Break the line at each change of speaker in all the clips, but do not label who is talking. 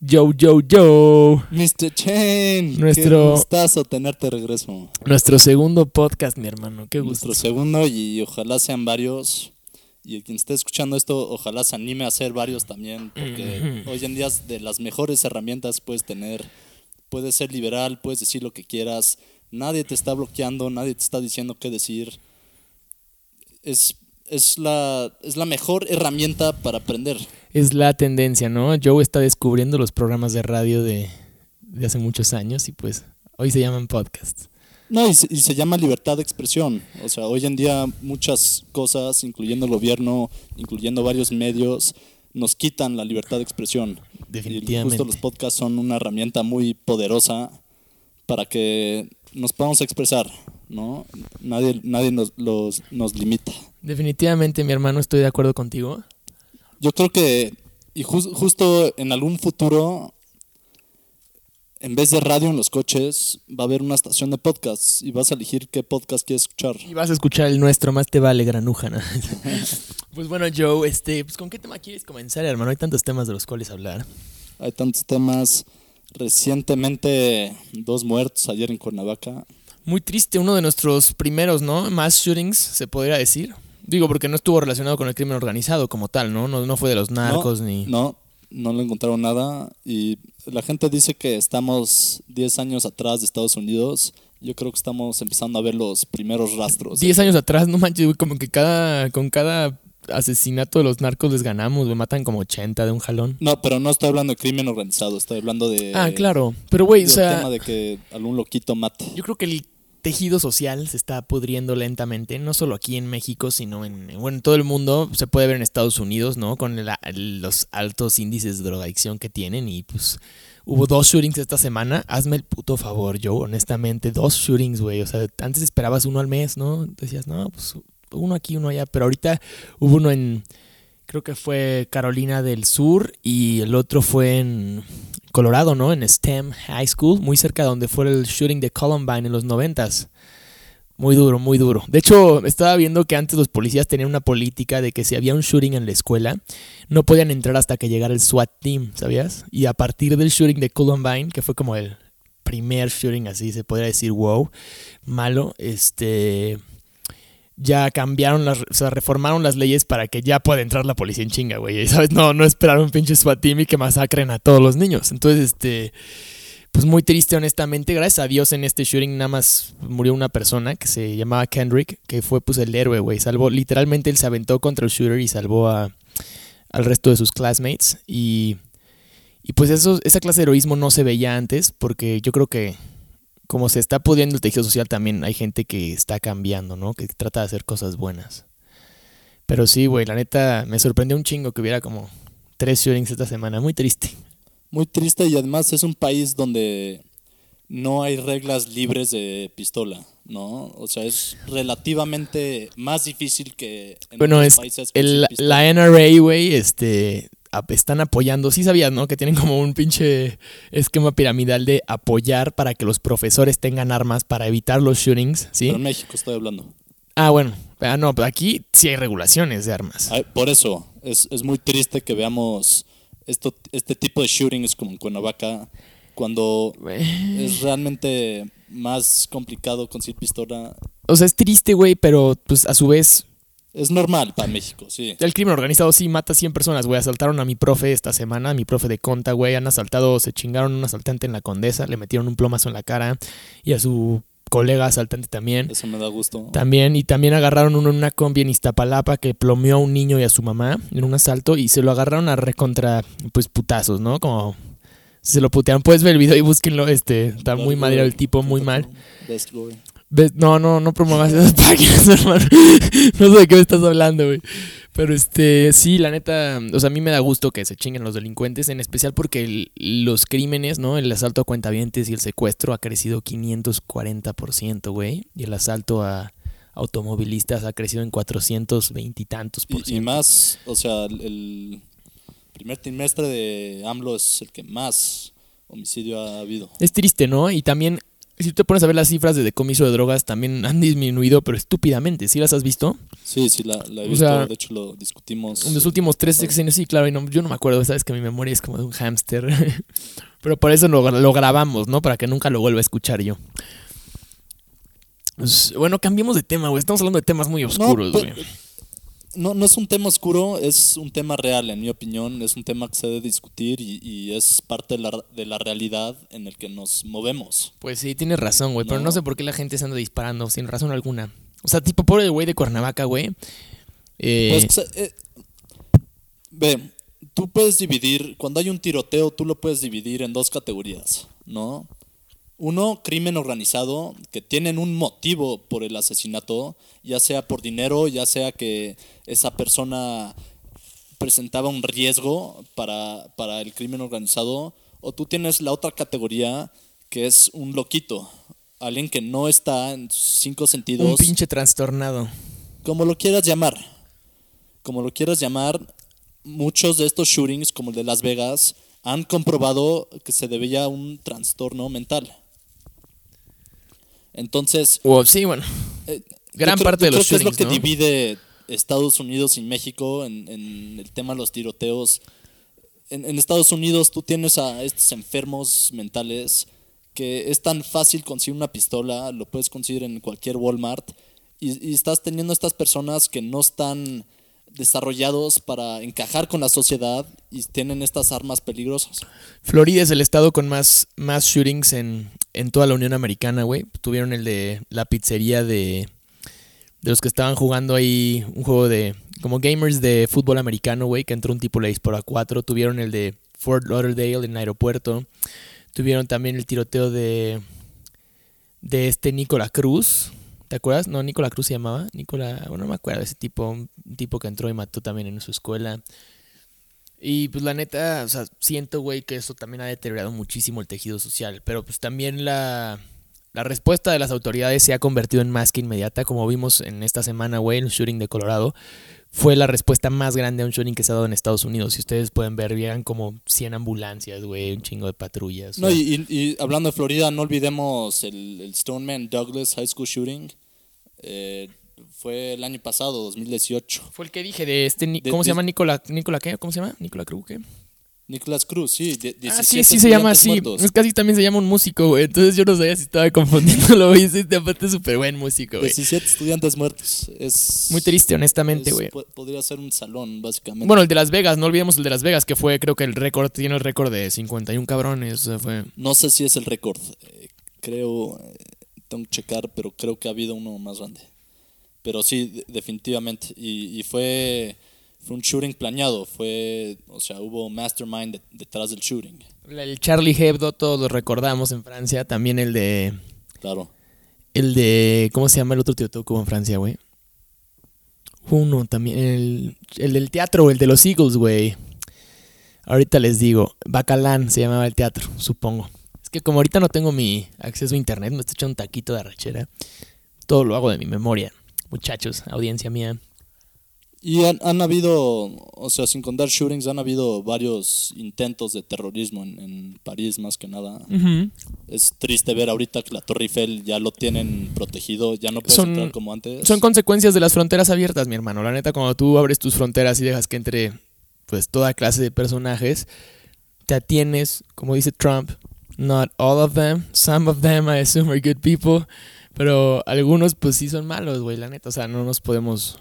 Yo, yo, yo.
Mr. Chen,
Nuestro-
qué gustazo tenerte de regreso.
Nuestro segundo podcast, mi hermano. Qué gusto.
Nuestro segundo y ojalá sean varios. Y quien esté escuchando esto, ojalá se anime a hacer varios también, porque hoy en día es de las mejores herramientas puedes tener. Puedes ser liberal, puedes decir lo que quieras. Nadie te está bloqueando, nadie te está diciendo qué decir. Es, es, la, es la mejor herramienta para aprender.
Es la tendencia, ¿no? Joe está descubriendo los programas de radio de, de hace muchos años y pues hoy se llaman podcasts.
No, y se, y se llama libertad de expresión. O sea, hoy en día muchas cosas, incluyendo el gobierno, incluyendo varios medios, nos quitan la libertad de expresión. Y
Definitivamente.
justo los podcasts son una herramienta muy poderosa para que nos podamos expresar, ¿no? Nadie, nadie nos, los, nos limita.
Definitivamente, mi hermano, estoy de acuerdo contigo.
Yo creo que, y jus- justo en algún futuro, en vez de radio en los coches, va a haber una estación de podcasts y vas a elegir qué podcast quieres escuchar.
Y vas a escuchar el nuestro, más te vale, granuja. ¿no? pues bueno, Joe, este, pues, ¿con qué tema quieres comenzar, hermano? Hay tantos temas de los cuales hablar.
Hay tantos temas. Recientemente, dos muertos ayer en Cuernavaca.
Muy triste, uno de nuestros primeros, ¿no? Más shootings, se podría decir. Digo, porque no estuvo relacionado con el crimen organizado como tal, ¿no? No, no fue de los narcos
no,
ni...
No, no le encontraron nada. Y la gente dice que estamos 10 años atrás de Estados Unidos. Yo creo que estamos empezando a ver los primeros rastros.
Diez años atrás, no manches, güey, como que cada, con cada asesinato de los narcos les ganamos, me matan como 80 de un jalón.
No, pero no estoy hablando de crimen organizado, estoy hablando de.
ah, claro. Pero, güey, o sea,
tema de que algún loquito mate.
yo creo que el tejido social se está pudriendo lentamente, no solo aquí en México, sino en, bueno, en todo el mundo. Se puede ver en Estados Unidos, ¿no? Con los altos índices de drogadicción que tienen y pues hubo dos shootings esta semana. Hazme el puto favor, yo, honestamente, dos shootings, güey. O sea, antes esperabas uno al mes, ¿no? Decías, no, pues uno aquí, uno allá, pero ahorita hubo uno en, creo que fue Carolina del Sur y el otro fue en Colorado, ¿no? En STEM High School, muy cerca de donde fue el shooting de Columbine en los noventas. Muy duro, muy duro. De hecho, estaba viendo que antes los policías tenían una política de que si había un shooting en la escuela, no podían entrar hasta que llegara el SWAT team, ¿sabías? Y a partir del shooting de Columbine, que fue como el primer shooting así, se podría decir, wow, malo, este ya cambiaron las, o sea, reformaron las leyes para que ya pueda entrar la policía en chinga, güey. ¿Sabes? No, no esperaron un pinche SWAT que masacren a todos los niños. Entonces, este, pues muy triste, honestamente. Gracias a Dios en este shooting nada más murió una persona que se llamaba Kendrick, que fue pues el héroe, güey. Salvó, literalmente él se aventó contra el shooter y salvó a, al resto de sus classmates. Y, y pues eso, esa clase de heroísmo no se veía antes porque yo creo que como se está pudiendo el tejido social, también hay gente que está cambiando, ¿no? Que trata de hacer cosas buenas. Pero sí, güey, la neta me sorprendió un chingo que hubiera como tres shootings esta semana. Muy triste.
Muy triste y además es un país donde no hay reglas libres de pistola, ¿no? O sea, es relativamente más difícil que en
Bueno,
otros
es
países
el,
conseguir pistola.
la NRA, güey, este, están apoyando. Sí sabías, ¿no? Que tienen como un pinche esquema piramidal de apoyar para que los profesores tengan armas para evitar los shootings, ¿sí?
Pero en México estoy hablando.
Ah, bueno. Ah, no, pero aquí sí hay regulaciones de armas.
Ay, Por eso, es, es muy triste que veamos esto, este tipo de shootings como en Cuernavaca, cuando es realmente más complicado conseguir pistola.
O sea, es triste, güey, pero pues a su vez
Es normal para México, sí.
El crimen organizado sí mata 100 personas, güey. Asaltaron a mi profe esta semana, a mi profe de conta, güey. Han asaltado, se chingaron a un asaltante en la condesa, le metieron un plomazo en la cara y a su colega asaltante también.
Eso me da gusto.
También, y también agarraron uno en una combi en Iztapalapa que plomeó a un niño y a su mamá en un asalto y se lo agarraron a recontra, pues putazos, ¿no? Como se lo putearon. Puedes ver el video y búsquenlo, este, está muy madreado el tipo, muy mal.
Best
No, no, no promuevas esas páginas, hermano. No sé de qué me estás hablando, güey. Pero este, sí, la neta, o sea, a mí me da gusto que se chinguen los delincuentes, en especial porque el- los crímenes, ¿no? El asalto a cuentavientes y el secuestro ha crecido 540%, güey. Y el asalto a automovilistas ha crecido en 420 y tantos por
Y, y
ciento.
más, o sea, el, el primer trimestre de AMLO es el que más homicidio ha habido.
Es triste, ¿no? Y también Si te pones a ver las cifras de decomiso de drogas, también han disminuido, pero estúpidamente. ¿Sí las has visto?
Sí, sí, la, la he
O
visto.
sea,
de hecho, lo discutimos.
En los últimos tres sexenios, sí, claro, y no- yo no me acuerdo, sabes que mi memoria es como de un hámster. Pero por eso lo, lo grabamos, ¿no? Para que nunca lo vuelva a escuchar yo. Pues, bueno, cambiemos de tema, güey. Estamos hablando de temas muy oscuros,
no,
güey.
pe- no, no es un tema oscuro, es un tema real, en mi opinión. Es un tema que se debe discutir y, y es parte de la, de la realidad en el que nos movemos.
Pues sí, tienes razón, güey. Pero
No.
sé por qué la gente se anda disparando sin razón alguna. O sea, tipo, pobre güey de Cuernavaca, güey. Eh,
Pues, se- eh, ve, tú puedes dividir, cuando hay un tiroteo, tú lo puedes dividir en dos categorías, ¿no? Uno, crimen organizado, que tienen un motivo por el asesinato, ya sea por dinero, ya sea que esa persona presentaba un riesgo para, para el crimen organizado, o tú tienes la otra categoría, que es un loquito, alguien que no está en sus cinco sentidos
un pinche trastornado.
como lo quieras llamar, como lo quieras llamar, muchos de estos shootings, como el de Las Vegas, han comprobado que se debía a un trastorno mental. Entonces,
O sí, bueno.
eh,
Gran
creo-
parte de los
creo que es lo
¿no?
que divide Estados Unidos y México en, en el tema de los tiroteos. En, en Estados Unidos tú tienes a estos enfermos mentales que es tan fácil conseguir una pistola, lo puedes conseguir en cualquier Walmart, y, y estás teniendo estas personas que no están desarrollados para encajar con la sociedad y tienen estas armas peligrosas.
Florida es el estado con más, más shootings en, en toda la Unión Americana, güey. Tuvieron el de la pizzería de, de los que estaban jugando ahí un juego de como gamers de fútbol americano, güey, que entró un tipo le disparó a cuatro. Tuvieron el de Fort Lauderdale en el aeropuerto. Tuvieron también el tiroteo de de este Nicola Cruz. ¿Te acuerdas? No, Nicola Cruz se llamaba. Nicola, bueno, no me acuerdo ese tipo, un tipo que entró y mató también en su escuela. Y pues la neta, o sea, siento, güey, que esto también ha deteriorado muchísimo el tejido social. Pero pues también la, la respuesta de las autoridades se ha convertido en más que inmediata. Como vimos en esta semana, güey, el shooting de Colorado. Fue la respuesta más grande a un shooting que se ha dado en Estados Unidos. Si ustedes pueden ver, llegan como 100 ambulancias, güey, un chingo de patrullas.
No, y, y- hablando de Florida, no olvidemos el, el Stoneman Douglas High School Shooting. Eh, fue el año pasado, 2018.
Fue el que dije de este,
De-
¿cómo se
de-
llama? Nicola, Nicola, ¿qué? ¿Cómo se llama? Nicola Cruz, ¿qué?
Nicolás Cruz, sí. de-
Ah,
17
sí, sí se llama así.
muertos.
Es casi también se llama un músico, güey. Entonces yo no sabía si estaba confundiéndolo, güey. Sí, aparte es súper buen músico, güey.
17 estudiantes muertos. Es,
Muy triste, honestamente,
es-
güey.
po- podría ser un salón, básicamente.
Bueno, el de Las Vegas, no olvidemos el de Las Vegas, que fue, creo que el récord, tiene el récord de 51 cabrones. O sea, fue.
No sé si es el récord. eh, creo, eh, tengo que checar, pero creo que ha habido uno más grande. Pero sí, de- definitivamente. Y, y fue, fue un shooting planeado. Fue, o sea, hubo mastermind de- detrás del shooting.
El Charlie Hebdo, todos lo recordamos en Francia. También el de.
Claro.
El de. ¿Cómo se llama el otro tío que hubo en Francia, güey? Uno también. El, el del teatro, el de los Eagles, güey. Ahorita les digo. Bacalán se llamaba el teatro, supongo. Es que como ahorita no tengo mi acceso a internet, me estoy echando un taquito de arrachera. Todo lo hago de mi memoria. Muchachos, audiencia mía.
Y han, han habido, o sea, sin contar shootings, han habido varios intentos de terrorismo en, en París, más que nada. Es triste ver ahorita que la Torre Eiffel ya lo tienen protegido, ya no puedes
Son-
entrar como antes.
Son consecuencias de las fronteras abiertas, mi hermano. La neta, cuando tú abres tus fronteras y dejas que entre pues toda clase de personajes, te atienes, como dice Trump, not all of them, some of them I assume are good people, pero algunos pues sí son malos, güey, la neta, o sea, no nos podemos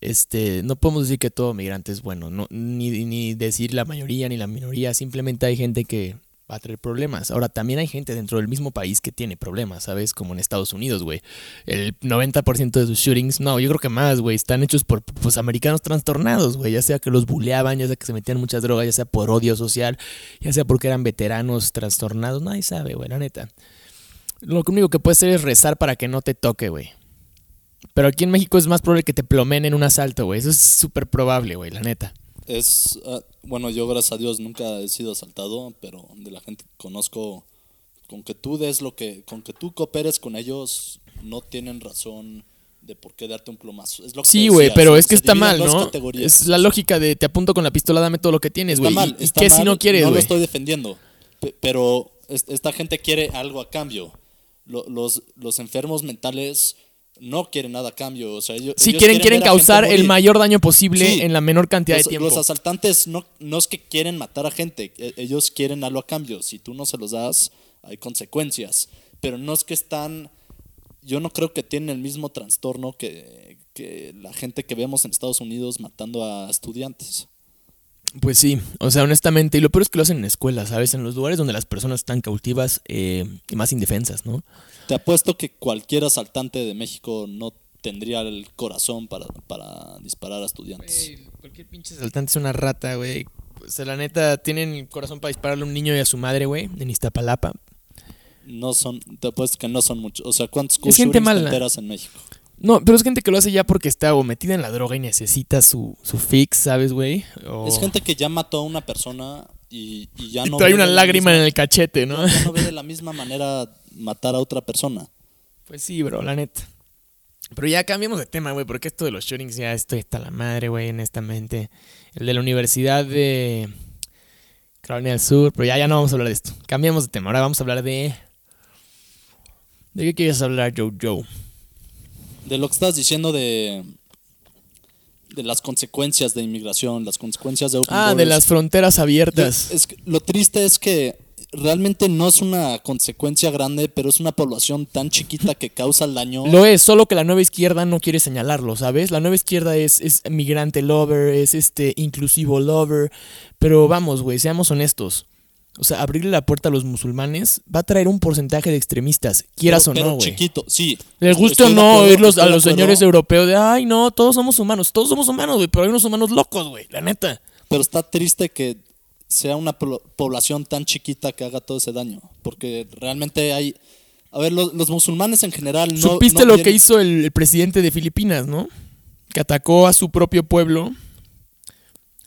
este, no podemos decir que todo migrante es bueno, no, ni, ni decir la mayoría ni la minoría, simplemente hay gente que va a traer problemas. Ahora, también hay gente dentro del mismo país que tiene problemas, ¿sabes? Como en Estados Unidos, güey. El 90% de sus shootings, no, yo creo que más, güey, están hechos por pues, americanos trastornados, güey. Ya sea que los buleaban, ya sea que se metían muchas drogas, ya sea por odio social, ya sea porque eran veteranos trastornados, nadie sabe, güey, la neta. Lo único que puedes hacer es rezar para que no te toque, güey. Pero aquí en México es más probable que te plomen en un asalto, güey. Eso es súper probable, güey, la neta.
Es, ah, bueno, yo gracias a Dios nunca he sido asaltado, pero de la gente que conozco, con que tú des lo que, con que tú cooperes con ellos, no tienen razón de por qué darte un plomazo. Es lo que
Sí, güey, pero es que está mal, ¿no?
categorías.
Es la lógica de te apunto con la pistola, dame todo lo que tienes,
Está
güey.
mal,
¿Y,
está
qué si no quieres,
No lo estoy defendiendo. Pe- Pero es- esta gente quiere algo a cambio. Lo- los, los enfermos mentales no quieren nada a cambio. O sea, ellos,
Si
ellos
quieren, causar el mayor daño posible
Sí.
en la menor cantidad
los,
de tiempo.
los asaltantes no, no es que quieren matar a gente, e- ellos quieren algo a cambio. Si tú no se los das, hay consecuencias. Pero no es que están. Yo no creo que tienen el mismo trastorno que, que la gente que vemos en Estados Unidos matando a estudiantes.
Pues sí, o sea, honestamente, y lo peor es que lo hacen en escuelas, ¿sabes? En los lugares donde las personas están cautivas eh, y más indefensas, ¿no?
Te apuesto que cualquier asaltante de México no tendría el corazón para, para disparar a estudiantes.
cualquier pinche asaltante es una rata, güey. O sea, la neta, tienen el corazón para dispararle a un niño y a su madre, güey, en Iztapalapa.
No son, te apuesto que no son muchos. O sea, ¿cuántos
mala.
enteras en México?
No, pero es gente que lo hace ya porque está o metida en la droga y necesita su, su fix, ¿sabes, güey? O-
Es gente que ya mató a una persona y, y ya
y
no
trae una lágrima
misma-
en el cachete, ¿no?
ya no ve de la misma manera matar a otra persona.
Pues sí, bro, la neta. Pero ya cambiamos de tema, güey, porque esto de los shootings ya estoy hasta la madre, güey, honestamente. El de la Universidad de Carolina del Sur, pero ya, ya no vamos a hablar de esto. Cambiamos de tema, ahora vamos a hablar de... ¿De qué quieres hablar, Joe Joe?
De lo que estás diciendo de, de las consecuencias de inmigración, las consecuencias de open
Ah, de las fronteras abiertas.
es lo triste es que realmente no es una consecuencia grande, pero es una población tan chiquita que causa el daño.
Lo es, solo que la nueva izquierda no quiere señalarlo, ¿sabes? La nueva izquierda es, es migrante lover, es este inclusivo lover, pero vamos, güey, seamos honestos. O sea, abrirle la puerta a los musulmanes va a traer un porcentaje de extremistas, quieras
pero,
o
pero
no, güey.
chiquito, sí.
Les guste o no
acuerdo,
oírlos a los señores europeos de, ay, no, todos somos humanos, todos somos humanos, güey, pero hay unos humanos locos, güey, la neta.
Pero está triste que sea una población tan chiquita que haga todo ese daño. Porque realmente hay. A ver, los, los musulmanes en general no.
¿Supiste
no
lo que hizo el, el presidente de Filipinas, no? Que atacó a su propio pueblo.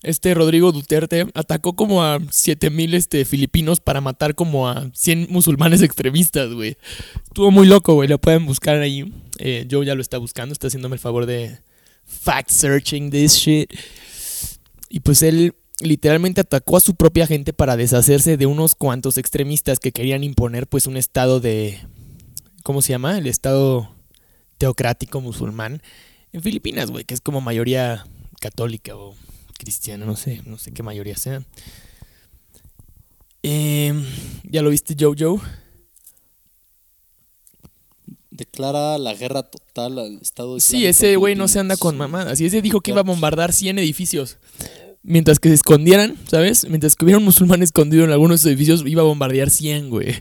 Este Rodrigo Duterte atacó como a 7000 este, filipinos para matar como a 100 musulmanes extremistas, güey. Estuvo muy loco, güey. Lo pueden buscar ahí. Eh, Joe ya lo está buscando, está haciéndome el favor de fact searching this shit. Y pues él literalmente atacó a su propia gente para deshacerse de unos cuantos extremistas que querían imponer pues un estado de ¿cómo se llama? El estado teocrático musulmán en Filipinas, güey, que es como mayoría católica o cristiana, no sé, no sé qué mayoría sea. Em, ¿Ya lo viste, Jojo?
Declara la guerra total al Estado
Sí,
Islámico
ese güey no se anda con mamadas. Y ese dijo que iba a bombardar 100 edificios. Mientras que se escondieran, ¿sabes? Mientras que hubiera un musulmán escondido en algunos edificios, iba a bombardear 100, güey.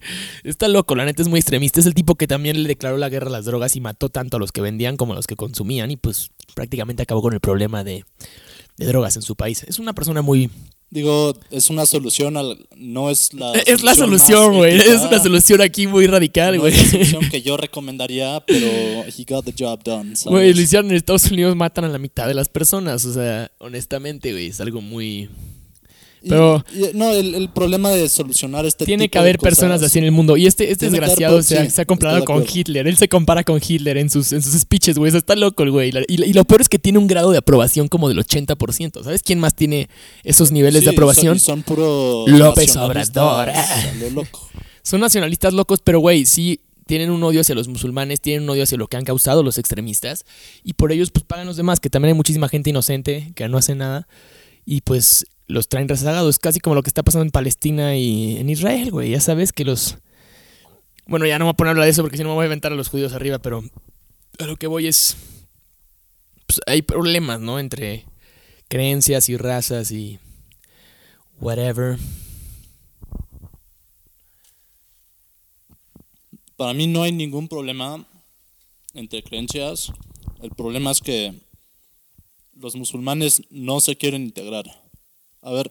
Está loco, la neta es muy extremista. Es el tipo que también le declaró la guerra a las drogas y mató tanto a los que vendían como a los que consumían. Y pues prácticamente acabó con el problema de, de drogas en su país. Es una persona muy...
Digo, es una solución al. No es la.
es la solución, güey. Es una solución aquí muy radical,
no
güey.
es la solución que yo recomendaría, pero he got the job done.
Güey, lo hicieron en Estados Unidos, matan a la mitad de las personas. O sea, honestamente, güey, es algo muy... Pero-
y- no, el, el problema de solucionar este
Tiene
tipo
que
de
haber
cosas-
personas así en el mundo. Y este, este desgraciado
por-
se, ha- se ha comparado con. Hitler. Él se compara con Hitler en sus, en sus speeches, güey. Eso está loco el güey. Y, y lo peor es que tiene un grado de aprobación como del 80%. ¿Sabes quién más tiene esos niveles
Sí,
de aprobación?
Son, son puro.
López Obrador.
loco.
Son nacionalistas locos, pero güey, sí tienen un odio hacia los musulmanes, tienen un odio hacia lo que han causado los extremistas. Y por ellos, pues pagan los demás, que también hay muchísima gente inocente que no hace nada. Y pues los traen rezagados. Casi como lo que está pasando en Palestina y en Israel, güey. Ya sabes que los. Bueno, ya no voy a poner a de eso porque si no me voy a inventar a los judíos arriba, pero a lo que voy es. Pues hay problemas, ¿no? Entre creencias y razas y. Whatever.
Para mí no hay ningún problema entre creencias. El problema es que los musulmanes no se quieren integrar. A ver,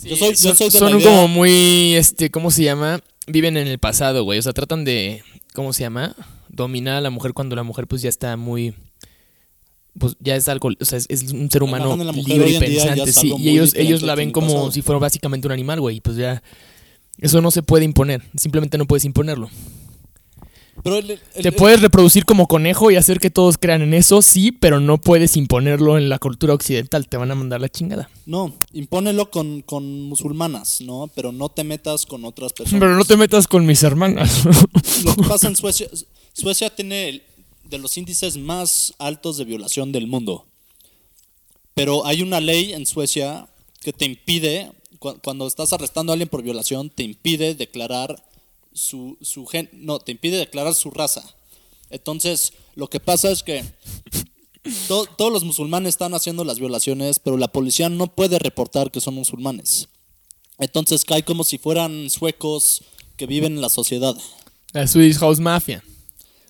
Sí,
Yo soy- yo
son,
soy de
son
la idea-
como muy, este, ¿cómo se llama? Viven en el pasado, güey. O sea, tratan de, ¿cómo se llama? Dominar a la mujer cuando la mujer pues ya está muy, pues ya es algo, o sea, es, es un ser humano libre y pensante, sí. Y ellos, ellos la ven como
pasado.
si fuera básicamente un animal, güey. Pues ya, eso no se puede imponer. Simplemente no puedes imponerlo.
Pero el- el-
Te
el-
puedes reproducir como conejo y hacer que todos crean en eso, sí, pero no puedes imponerlo en la cultura occidental. Te van a mandar la chingada.
No, impónelo con, con musulmanas, ¿no? Pero no te metas con otras personas.
Pero no te metas con mis hermanas.
Lo que pasa en Suecia, Suecia tiene de los índices más altos de violación del mundo. Pero hay una ley en Suecia que te impide, cu- cuando estás arrestando a alguien por violación, te impide declarar su, su gen, no, te impide declarar su raza. Entonces, lo que pasa es que to- todos los musulmanes están haciendo las violaciones, pero la policía no puede reportar que son musulmanes. Entonces cae como si fueran suecos que viven en la sociedad.
la Swedish House Mafia.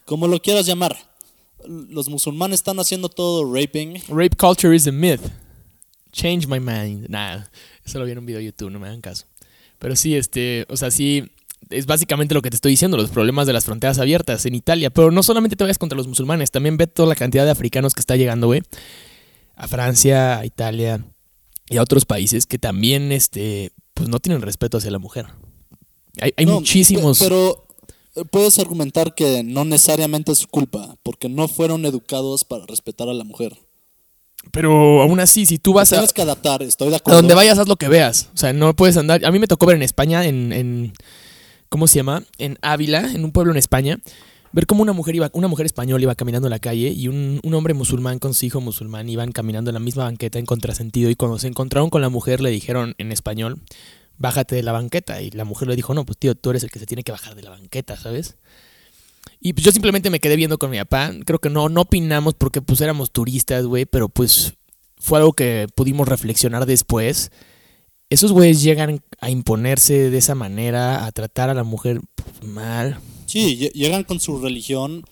como lo quieras llamar. Los musulmanes están haciendo todo raping.
Rape culture is a myth. Change my mind. Nah, eso lo vi en un video de YouTube, no me hagan caso. Pero sí, este, o sea, sí, es básicamente lo que te estoy diciendo, los problemas de las fronteras abiertas en Italia. Pero no solamente te vayas contra los musulmanes, también ve toda la cantidad de africanos que está llegando, güey. A Francia, a Italia y a otros países que también, este, pues no tienen respeto hacia la mujer. Hay, hay
No,
muchísimos.
pe- Pero eh, puedes argumentar que no necesariamente es su culpa, porque no fueron educados para respetar a la mujer.
pero aún así, si tú vas a.
Tienes que adaptar, estoy de
A
acuerdo.
donde vayas, haz lo que veas. O sea, no puedes andar. A mí me tocó ver en España, en, en- ¿cómo se llama? En Ávila, en un pueblo en España, ver cómo una mujer iba, una mujer española iba caminando en la calle y un, un hombre musulmán con su hijo musulmán iban caminando en la misma banqueta en contrasentido y cuando se encontraron con la mujer le dijeron en español, bájate de la banqueta y la mujer le dijo, no, pues tío, tú eres el que se tiene que bajar de la banqueta, ¿sabes? Y pues yo simplemente me quedé viendo con mi papá. Creo que no, no opinamos porque pues éramos turistas, güey, pero pues fue algo que pudimos reflexionar después. Esos güeyes llegan a imponerse de esa manera, a tratar a la mujer pues, mal.
Sí, lle- llegan con su religión.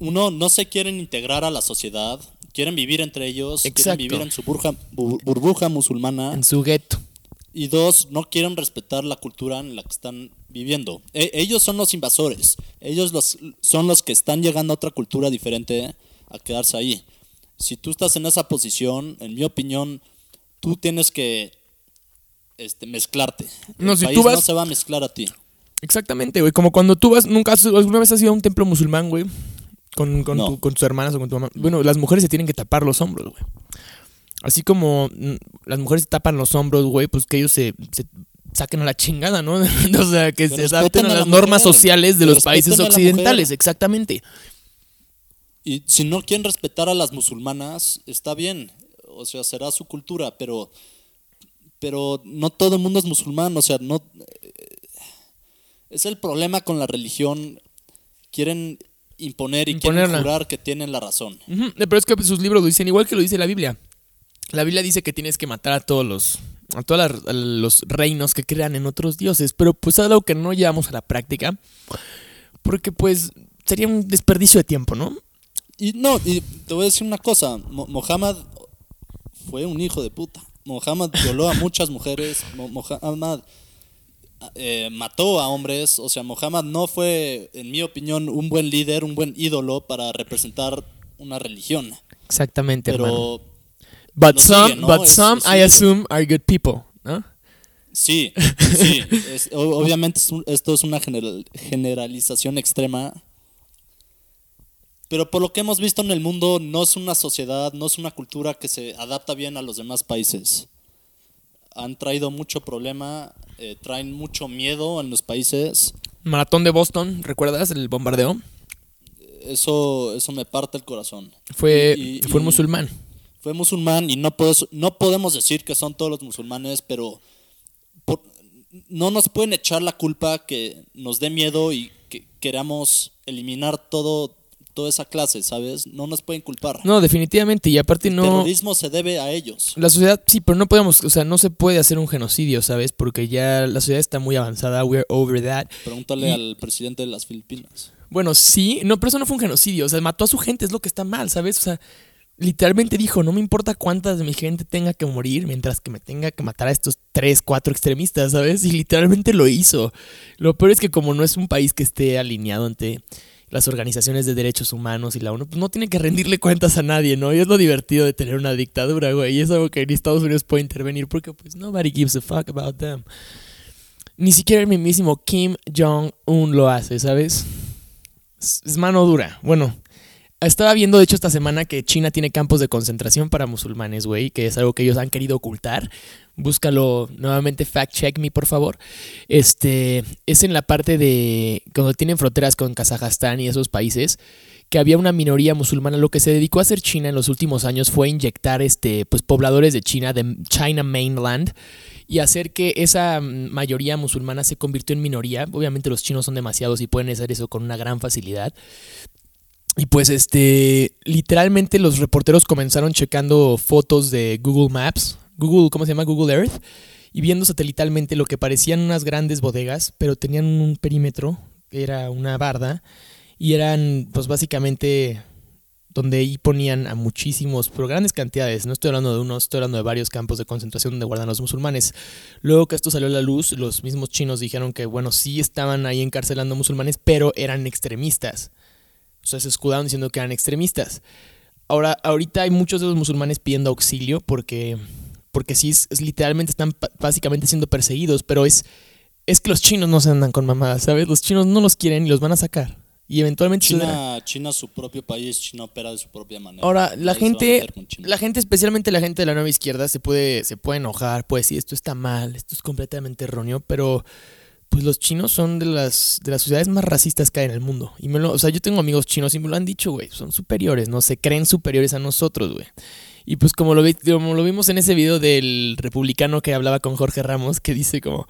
Uno, no se quieren integrar a la sociedad, quieren vivir entre ellos,
Exacto.
quieren vivir en su burja- bu- burbuja musulmana.
En su gueto.
Y dos, no quieren respetar la cultura en la que están viviendo. E- ellos son los invasores. Ellos los, son los que están llegando a otra cultura diferente a quedarse ahí. Si tú estás en esa posición, en mi opinión, tú tienes que este, mezclarte.
No, si
país
tú vas-
no se va a mezclar a ti.
Exactamente, güey. Como cuando tú vas, nunca has- alguna vez has ido a un templo musulmán, güey. Con, con,
No.
tu- con tus hermanas o con tu mamá. Bueno, las mujeres se tienen que tapar los hombros, güey. Así como mm, las mujeres se tapan los hombros, güey, pues que ellos se, se saquen a la chingada, ¿no? o sea, que se adapten a,
a la
las normas
mujer.
sociales de los países occidentales, exactamente.
Y si no quieren respetar a las musulmanas, está bien. O sea, será su cultura, pero, pero no todo el mundo es musulmán. O sea, no. eh, Es el problema con la religión. Quieren imponer y
Imponerla.
quieren jurar que tienen la razón.
Ujú, Pero es que sus libros lo dicen igual que lo dice la Biblia. La Biblia dice que tienes que matar a todos los a todos los reinos que crean en otros dioses, pero pues es algo que no llevamos a la práctica porque pues sería un desperdicio de tiempo, ¿no?
Y no, y te voy a decir una cosa. Mo- Mohammed fue un hijo de puta. Mohammed violó a muchas mujeres. Mo- Mohammed eh, mató a hombres. O sea, Mohammed no fue, en mi opinión, un buen líder, un buen ídolo para representar una religión.
Exactamente, hermano.
Pero
But
lo
some,
sigue, ¿no?
but some
es
I assume are good people, ¿no?
sí, sí. es- obviamente es un- esto es una general- generalización extrema. Pero por lo que hemos visto en el mundo, no es una sociedad, no es una cultura que se adapta bien a los demás países. Han traído mucho problema, eh, traen mucho miedo en los países.
Maratón de Boston, ¿recuerdas el bombardeo?
Eso, eso me parte el corazón.
Fue
Y- y-
fue un musulmán.
Fue musulmán y no, puedes- no podemos decir que son todos los musulmanes, pero por- no nos pueden echar la culpa que nos dé miedo y que queramos eliminar todo, toda esa clase, ¿sabes? No nos pueden culpar.
No, definitivamente y aparte
El
no
terrorismo se debe a ellos.
La sociedad, sí, pero no podemos, o sea, no se puede hacer un genocidio, ¿sabes? Porque ya la sociedad está muy avanzada, we're over that.
Pregúntale
Y-
al presidente de las Filipinas.
Bueno, sí, no, pero eso no fue un genocidio, o sea, mató a su gente, es lo que está mal, ¿sabes? O sea, literalmente dijo, no me importa cuántas de mi gente tenga que morir mientras que me tenga que matar a estos tres, cuatro extremistas, ¿sabes? Y literalmente lo hizo. Lo peor es que como no es un país que esté alineado ante las organizaciones de derechos humanos y la ONU, pues no tiene que rendirle cuentas a nadie, ¿no? Y es lo divertido de tener una dictadura, güey. Y es algo que ni Estados Unidos puede intervenir porque pues nobody gives a fuck about them. Ni siquiera el mismísimo Kim Jong-un lo hace, ¿sabes? Es, es mano dura. Bueno, estaba viendo, de hecho, esta semana que China tiene campos de concentración para musulmanes, güey, que es algo que ellos han querido ocultar. Búscalo nuevamente, fact check me, por favor. Este es en la parte de cuando tienen fronteras con Kazajstán y esos países que había una minoría musulmana. Lo que se dedicó a hacer China en los últimos años fue inyectar este, pues, pobladores de China, de China Mainland, y hacer que esa mayoría musulmana se convirtió en minoría. Obviamente los chinos son demasiados y pueden hacer eso con una gran facilidad. Y pues este, literalmente los reporteros comenzaron checando fotos de Google Maps, Google, ¿cómo se llama? Google Earth, y viendo satelitalmente lo que parecían unas grandes bodegas, pero tenían un perímetro, que era una barda, y eran pues básicamente donde ahí ponían a muchísimos, pero grandes cantidades, no estoy hablando de uno, estoy hablando de varios campos de concentración donde guardan los musulmanes. Luego que esto salió a la luz, los mismos chinos dijeron que, bueno, sí estaban ahí encarcelando musulmanes, pero eran extremistas. O sea, se escudaron diciendo que eran extremistas. Ahora, ahorita hay muchos de los musulmanes pidiendo auxilio porque, porque sí, es, literalmente están básicamente siendo perseguidos, pero es, es que los chinos no se andan con mamadas, ¿sabes? Los chinos no los quieren y los van a sacar. Y eventualmente
China, China su propio país, China opera de su propia manera.
Ahora, la gente, la gente, especialmente la gente de la nueva izquierda, se puede, se puede enojar, puede decir esto está mal, esto es completamente erróneo, pero pues los chinos son de las, de las sociedades más racistas que hay en el mundo. Y o sea, yo tengo amigos chinos y me lo han dicho, güey, son superiores, ¿no? Se creen superiores a nosotros, güey. Y pues como lo, vi, como lo vimos en ese video del republicano que hablaba con Jorge Ramos, que dice como,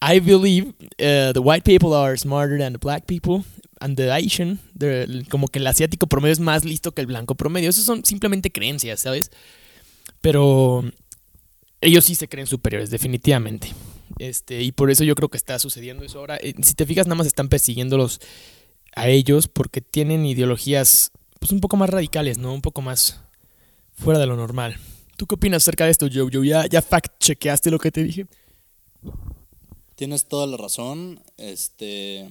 I believe uh, the white people are smarter than the black people and the Asian, como que el asiático promedio es más listo que el blanco promedio. Eso son simplemente creencias, ¿sabes? Pero ellos sí se creen superiores, definitivamente. Este, y por eso yo creo que está sucediendo eso ahora. Eh, si te fijas, nada más están persiguiéndolos a ellos porque tienen ideologías pues un poco más radicales, ¿no? Un poco más fuera de lo normal. ¿Tú qué opinas acerca de esto, Joe? ¿Ya, ya fact-chequeaste lo que te dije?
Tienes toda la razón. Este.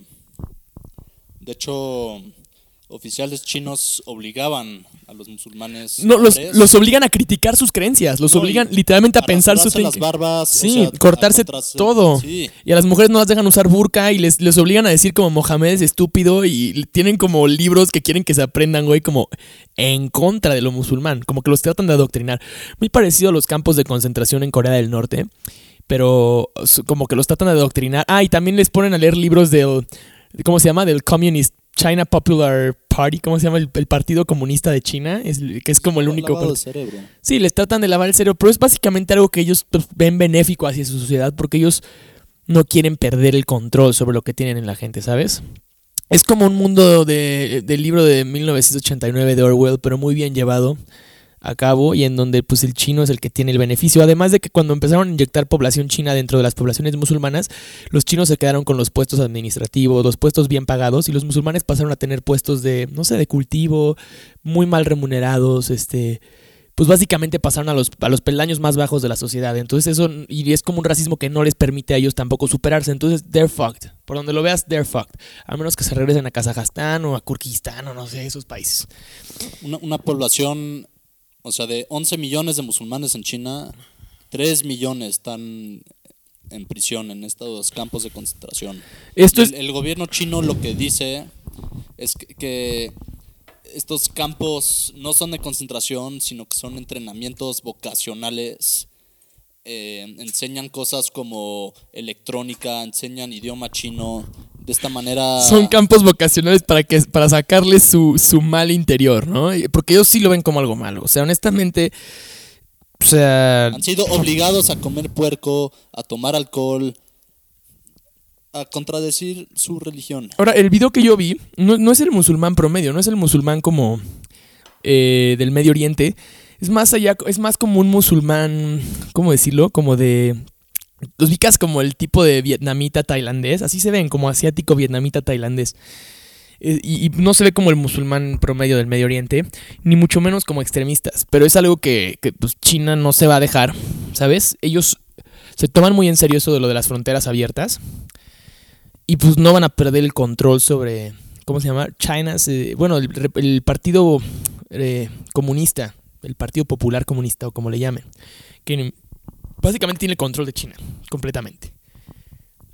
De hecho, oficiales chinos obligaban a los musulmanes.
No, los, los, obligan a criticar sus creencias, los obligan literalmente a, pensar sus
las barbas,
sí, cortarse todo. Y a las mujeres no las dejan usar burka y les, les obligan a decir como Mohamed es estúpido y tienen como libros que quieren que se aprendan, güey, como en contra de lo musulmán, como que los tratan de adoctrinar. Muy parecido a los campos de concentración en Corea del Norte, pero como que los tratan de adoctrinar. Ah, y también les ponen a leer libros del ¿cómo se llama? Del Communist China Popular Party, ¿cómo se llama? El, Partido Comunista de China, es, que es como el único...
Lavado cerebro.
Sí, les tratan de lavar el cerebro, pero es básicamente algo que ellos pues, ven benéfico hacia su sociedad porque ellos no quieren perder el control sobre lo que tienen en la gente, ¿sabes? Es como un mundo de, del libro de 1989 de Orwell, pero muy bien llevado a cabo y en donde pues el chino es el que tiene el beneficio. Además de que cuando empezaron a inyectar población china dentro de las poblaciones musulmanas, los chinos se quedaron con los puestos administrativos, los puestos bien pagados y los musulmanes pasaron a tener puestos de, no sé, de cultivo, muy mal remunerados, este, pues básicamente pasaron a los, a los peldaños más bajos de la sociedad. Entonces eso, y es como un racismo que no les permite a ellos tampoco superarse. Entonces, they're fucked. Por donde lo veas, they're fucked. A menos que se regresen a Kazajstán o a Kurkistán o no sé, esos países.
Una, una población o sea, de 11 millones de musulmanes en China, 3 millones están en prisión en estos campos de concentración.
Esto
el, el gobierno chino lo que dice es que, estos campos no son de concentración, sino que son entrenamientos vocacionales. Eh, enseñan cosas como electrónica, enseñan idioma chino, de esta manera.
Son campos vocacionales para que para sacarles su, su mal interior, ¿no? Porque ellos sí lo ven como algo malo. O sea, honestamente. O sea.
Han sido obligados a comer puerco, a tomar alcohol, a contradecir su religión.
Ahora, el video que yo vi no, no es el musulmán promedio, no es el musulmán como eh, del Medio Oriente. Es más allá, es más como un musulmán, ¿cómo decirlo? Como de los ubicas como el tipo de vietnamita tailandés, así se ven, como asiático vietnamita tailandés. Eh, y, no se ve como el musulmán promedio del Medio Oriente, ni mucho menos como extremistas. Pero es algo que, pues, China no se va a dejar, ¿sabes? Ellos se toman muy en serio eso de lo de las fronteras abiertas. Y pues no van a perder el control sobre, ¿cómo se llama? China, bueno, el, partido eh, comunista, el Partido Popular Comunista o como le llamen, que básicamente tiene el control de China, completamente.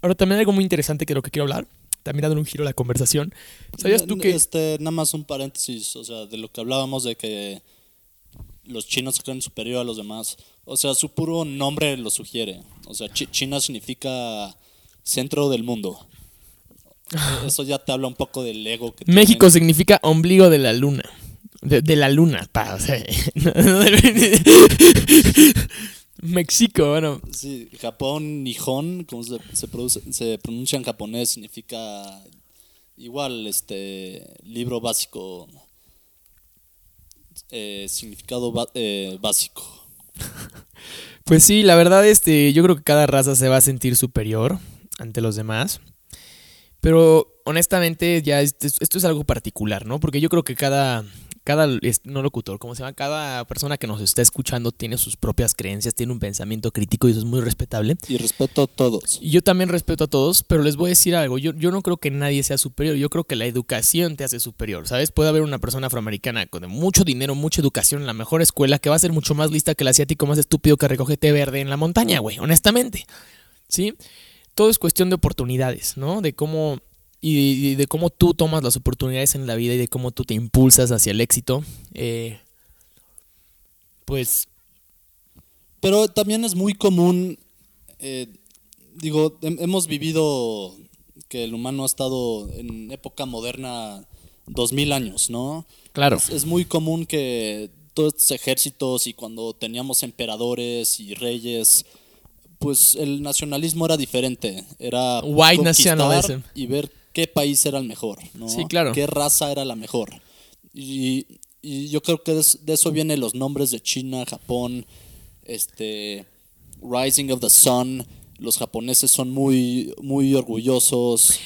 Ahora también hay algo muy interesante que es lo que quiero hablar. también dando un giro a la conversación. ¿Sabías tú que
Este, nada más un paréntesis, o sea, de lo que hablábamos de que los chinos se creen superior a los demás. O sea, su puro nombre lo sugiere. O sea, Chi- China significa centro del mundo. Eh, Eso ya te habla un poco del ego que
México
tienen.
significa ombligo de la luna? De, de la luna, pa, o sea, no- no México, bueno,
Sí, Japón, Nihon, como se, se, produce- se pronuncia en japonés, significa igual, este, libro básico, eh, significado eh, básico.
Pues sí, la verdad, este, yo creo que cada raza se va a sentir superior ante los demás. Pero honestamente, ya esto es, esto es algo particular, ¿no? Porque yo creo que cada, cada, no locutor, ¿cómo se llama? Cada persona que nos está escuchando tiene sus propias creencias, tiene un pensamiento crítico y eso es muy respetable.
Y respeto a todos.
Y yo también respeto a todos, pero les voy a decir algo. Yo, yo no creo que nadie sea superior. Yo creo que la educación te hace superior. ¿Sabes? Puede haber una persona afroamericana con mucho dinero, mucha educación en la mejor escuela que va a ser mucho más lista que el asiático más estúpido que recoge té verde en la montaña, güey. Honestamente. ¿Sí? Todo es cuestión de oportunidades, ¿no? De cómo. Y, de cómo tú tomas las oportunidades en la vida y de cómo tú te impulsas hacia el éxito. Eh, pues
Pero también es muy común, eh, digo, hem- hemos vivido que el humano ha estado en época moderna dos mil años, ¿no?
Claro.
Es, es muy común que todos estos ejércitos y cuando teníamos emperadores y reyes, pues el nacionalismo era diferente. Era
White nationalism.
y ver qué país era el mejor, ¿no?
Sí, claro.
Qué raza era la mejor. Y, y yo creo que de eso vienen los nombres de China, Japón, este Rising of the Sun. Los japoneses son muy, muy orgullosos.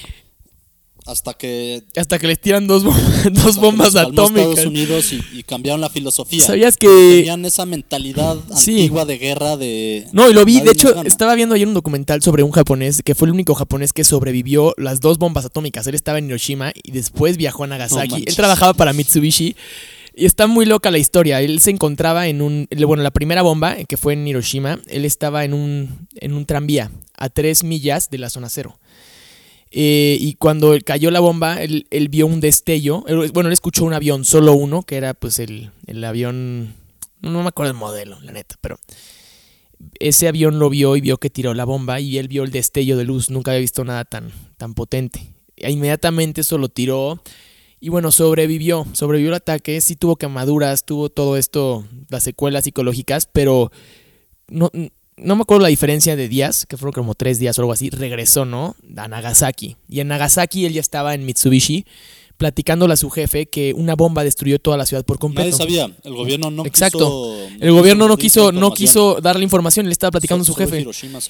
Hasta que
hasta que les tiran dos, dos bombas atómicas.
Estados Unidos y, y cambiaron la filosofía.
¿Sabías que-
tenían esa mentalidad
Sí.
antigua de guerra de
No, y lo vi, de hecho,
gana?
estaba viendo ayer un documental sobre un japonés que fue el único japonés que sobrevivió las dos bombas atómicas. Él estaba en Hiroshima y después viajó a Nagasaki. Él trabajaba para Mitsubishi y está muy loca la historia. Él se encontraba en un, bueno, la primera bomba que fue en Hiroshima, él estaba en un, en un tranvía a tres millas de la zona cero. Eh, y cuando cayó la bomba, él, vio un destello. Bueno, él escuchó un avión, solo uno, que era pues el, el avión. No me acuerdo el modelo, la neta, pero ese avión lo vio y vio que tiró la bomba y él vio el destello de luz. Nunca había visto nada tan, tan potente. E inmediatamente eso lo tiró y bueno, sobrevivió. Sobrevivió el ataque. Sí tuvo quemaduras, tuvo todo esto, las secuelas psicológicas, pero no, no me acuerdo la diferencia de días, que fueron como tres días o algo así. Regresó, ¿no? A Nagasaki. Y en Nagasaki él ya estaba en Mitsubishi platicándole a su jefe que una bomba destruyó toda la ciudad por completo.
Nadie sabía. El gobierno no
Exacto.
quiso.
El gobierno no quiso, no quiso darle información, él estaba platicando a su jefe.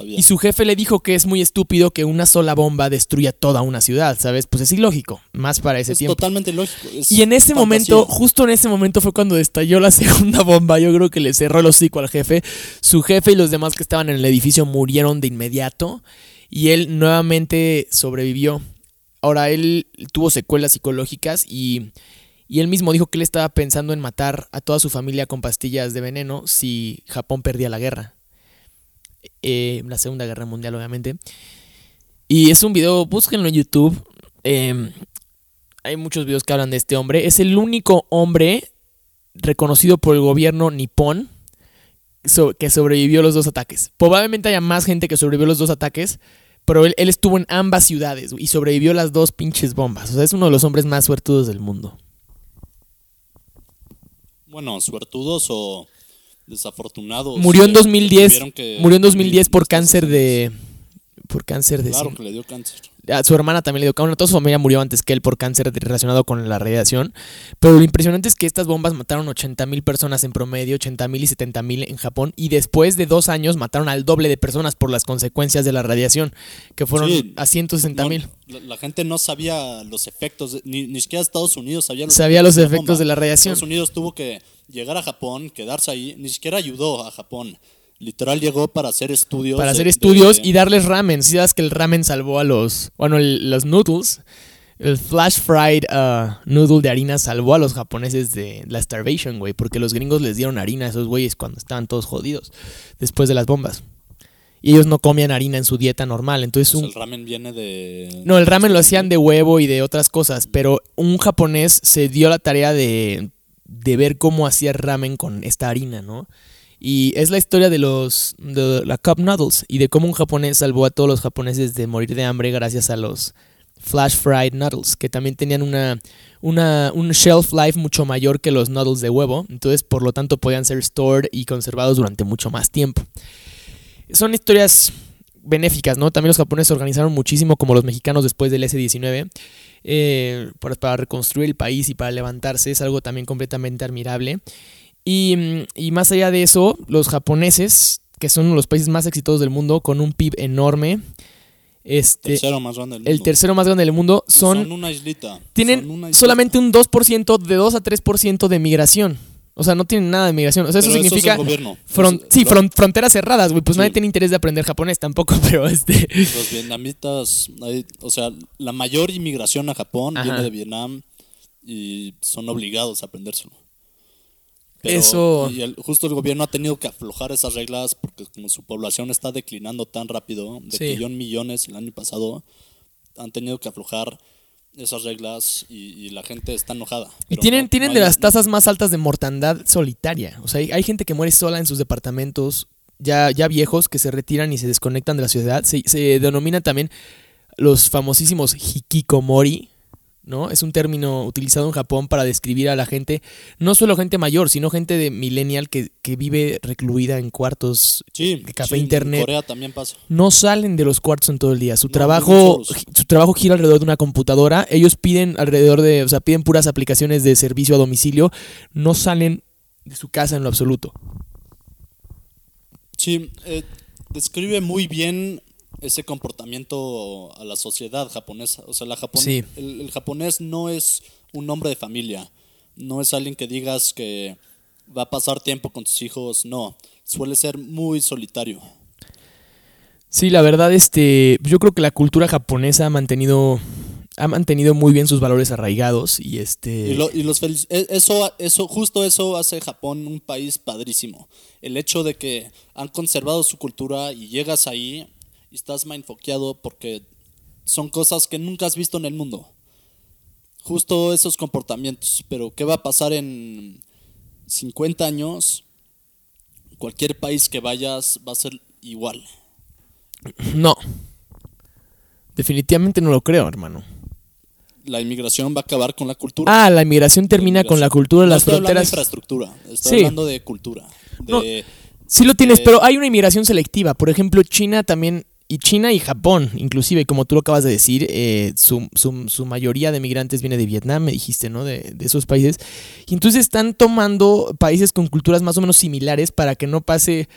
Y su jefe le dijo que es muy estúpido que una sola bomba destruya toda una ciudad, ¿sabes? Pues es ilógico, más para ese
es
tiempo.
totalmente lógico. es
Y en ese
fantasía.
momento, justo en ese momento fue cuando estalló la segunda bomba. Yo creo que le cerró el hocico al jefe. Su jefe y los demás que estaban en el edificio murieron de inmediato. Y él nuevamente sobrevivió. Ahora él tuvo secuelas psicológicas y, y él mismo dijo que él estaba pensando en matar a toda su familia con pastillas de veneno si Japón perdía la guerra. Eh, la Segunda Guerra Mundial, obviamente. Y es un video, búsquenlo en YouTube. Eh, hay muchos videos que hablan de este hombre. Es el único hombre reconocido por el gobierno nipón que sobrevivió a los dos ataques. Probablemente haya más gente que sobrevivió a los dos ataques, pero él, él estuvo en ambas ciudades y sobrevivió las dos pinches bombas. O sea, es uno de los hombres más suertudos del mundo.
Bueno, suertudos o desafortunados.
Murió en
que
2010.
tuvieron que
Murió en 2010 por cáncer de por cáncer de
Claro que le dio cáncer.
A su hermana también le dio cáncer, toda su familia murió antes que él por cáncer relacionado con la radiación. Pero lo impresionante es que estas bombas mataron 80 mil personas en promedio, 80 mil y 70 mil en Japón, y después de dos años mataron al doble de personas por las consecuencias de la radiación, que fueron
Sí,
a 160 mil.
No, la, la gente no sabía los efectos, ni, ni siquiera Estados Unidos sabía los
Sabía los
de la
efectos de la radiación.
Estados Unidos tuvo que llegar a Japón, quedarse ahí, ni siquiera ayudó a Japón. Literal llegó para hacer estudios.
Para hacer
de-
estudios y darles ramen. Si sabes que el ramen salvó a los. Bueno, el- los noodles. El flash fried uh, noodle de harina salvó a los japoneses de la starvation, güey. Porque los gringos les dieron harina a esos güeyes cuando estaban todos jodidos. Después de las bombas. y ellos no comían harina en su dieta normal. Entonces
Pues
un,
el ramen viene de...
no, el ramen lo hacían de huevo y de otras cosas, pero un japonés se dio la tarea de, de ver cómo hacía ramen con esta harina, ¿no? Y es la historia de los de la cup noodles y de cómo un japonés salvó a todos los japoneses de morir de hambre gracias a los flash fried noodles, que también tenían una, una un shelf life mucho mayor que los noodles de huevo, entonces por lo tanto podían ser stored y conservados durante mucho más tiempo. Son historias benéficas, ¿no? También los japoneses se organizaron muchísimo como los mexicanos después del S-19 eh, para, para reconstruir el país y para levantarse, es algo también completamente admirable. Y, y más allá de eso, los japoneses, que son uno de los países más exitosos del mundo, con un PIB enorme, este,
tercero más grande del mundo.
el tercero más grande del mundo, son,
una islita.
tienen
Son una islita.
solamente un 2%, de 2 a 3% de migración. O sea, no tienen nada de migración. O sea, eso significa...
es el
sí, fronteras cerradas, güey. Pues
Sí.
nadie tiene interés de aprender japonés tampoco, pero este...
Los vietnamitas, hay- o sea, la mayor inmigración a Japón
Ajá.
viene de Vietnam y son obligados a aprendérselo. Pero-
Eso-
Y el- justo el gobierno ha tenido que aflojar esas reglas porque como su población está declinando tan rápido, de
Sí.
millón millones el año pasado, han tenido que aflojar esas reglas y, y la gente está enojada.
Y tienen,
no-
tienen
no
de las tasas más altas de mortandad solitaria. O sea, hay, hay gente que muere sola en sus departamentos, ya, ya viejos, que se retiran y se desconectan de la ciudad. Se, se denominan también los famosísimos hikikomori, ¿no? Es un término utilizado en Japón para describir a la gente, no solo gente mayor, sino gente de millennial que, que vive recluida en cuartos
Sí,
de café
sí, en
internet.
Corea también pasa.
no salen de los cuartos en todo el día. Su
No,
trabajo, su trabajo gira alrededor de una computadora. Ellos piden alrededor de, o sea, piden puras aplicaciones de servicio a domicilio. No salen de su casa en lo absoluto.
Sí, eh, describe muy bien ese comportamiento a la sociedad japonesa. O sea, la japon-
Sí.
el, el japonés no es un hombre de familia. No es alguien que digas que va a pasar tiempo con tus hijos. No, suele ser muy solitario.
Sí, la verdad, este, yo creo que la cultura japonesa ha mantenido, ha mantenido muy bien sus valores arraigados y este.
Y, lo- y los e- eso, eso, justo eso hace Japón un país padrísimo. El hecho de que han conservado su cultura y llegas ahí y estás mindfoqueado porque son cosas que nunca has visto en el mundo. Justo esos comportamientos. Pero ¿qué va a pasar en 50 años? Cualquier país que vayas va a ser igual.
No. Definitivamente no lo creo, hermano.
La inmigración va a acabar con la cultura.
Ah, la inmigración termina con la cultura,
No
las
estoy hablando de
fronteras.
infraestructura, estoy
Sí.
hablando de cultura. De,
Sí lo tienes, pero hay una inmigración selectiva. Por ejemplo, China también, y China y Japón, inclusive, como tú lo acabas de decir, eh, su, su- su mayoría de migrantes viene de Vietnam, me dijiste, ¿no? De, de esos países. Y entonces están tomando países con culturas más o menos similares para que no pase